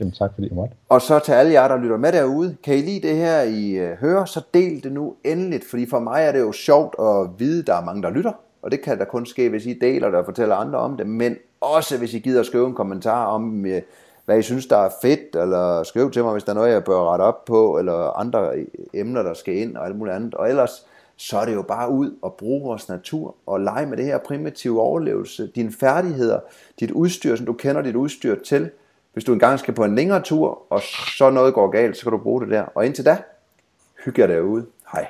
Jamen, tak fordi I måtte. Og så til alle jer, der lytter med derude, kan I lide det her, I øh, hører, så del det nu endeligt, fordi for mig er det jo sjovt at vide, at der er mange, der lytter. Og det kan da kun ske, hvis I deler det og fortæller andre om det, men også hvis I gider at skrive en kommentar om, øh, hvad I synes, der er fedt, eller skriv til mig, hvis der er noget, jeg bør rette op på, eller andre øh, emner, der skal ind, og alt muligt andet. Og ellers, så er det jo bare ud og bruge vores natur og lege med det her primitive overlevelse, dine færdigheder, dit udstyr, som du kender dit udstyr til. Hvis du engang skal på en længere tur, og så noget går galt, så kan du bruge det der. Og indtil da, hygge jer derude. Hej.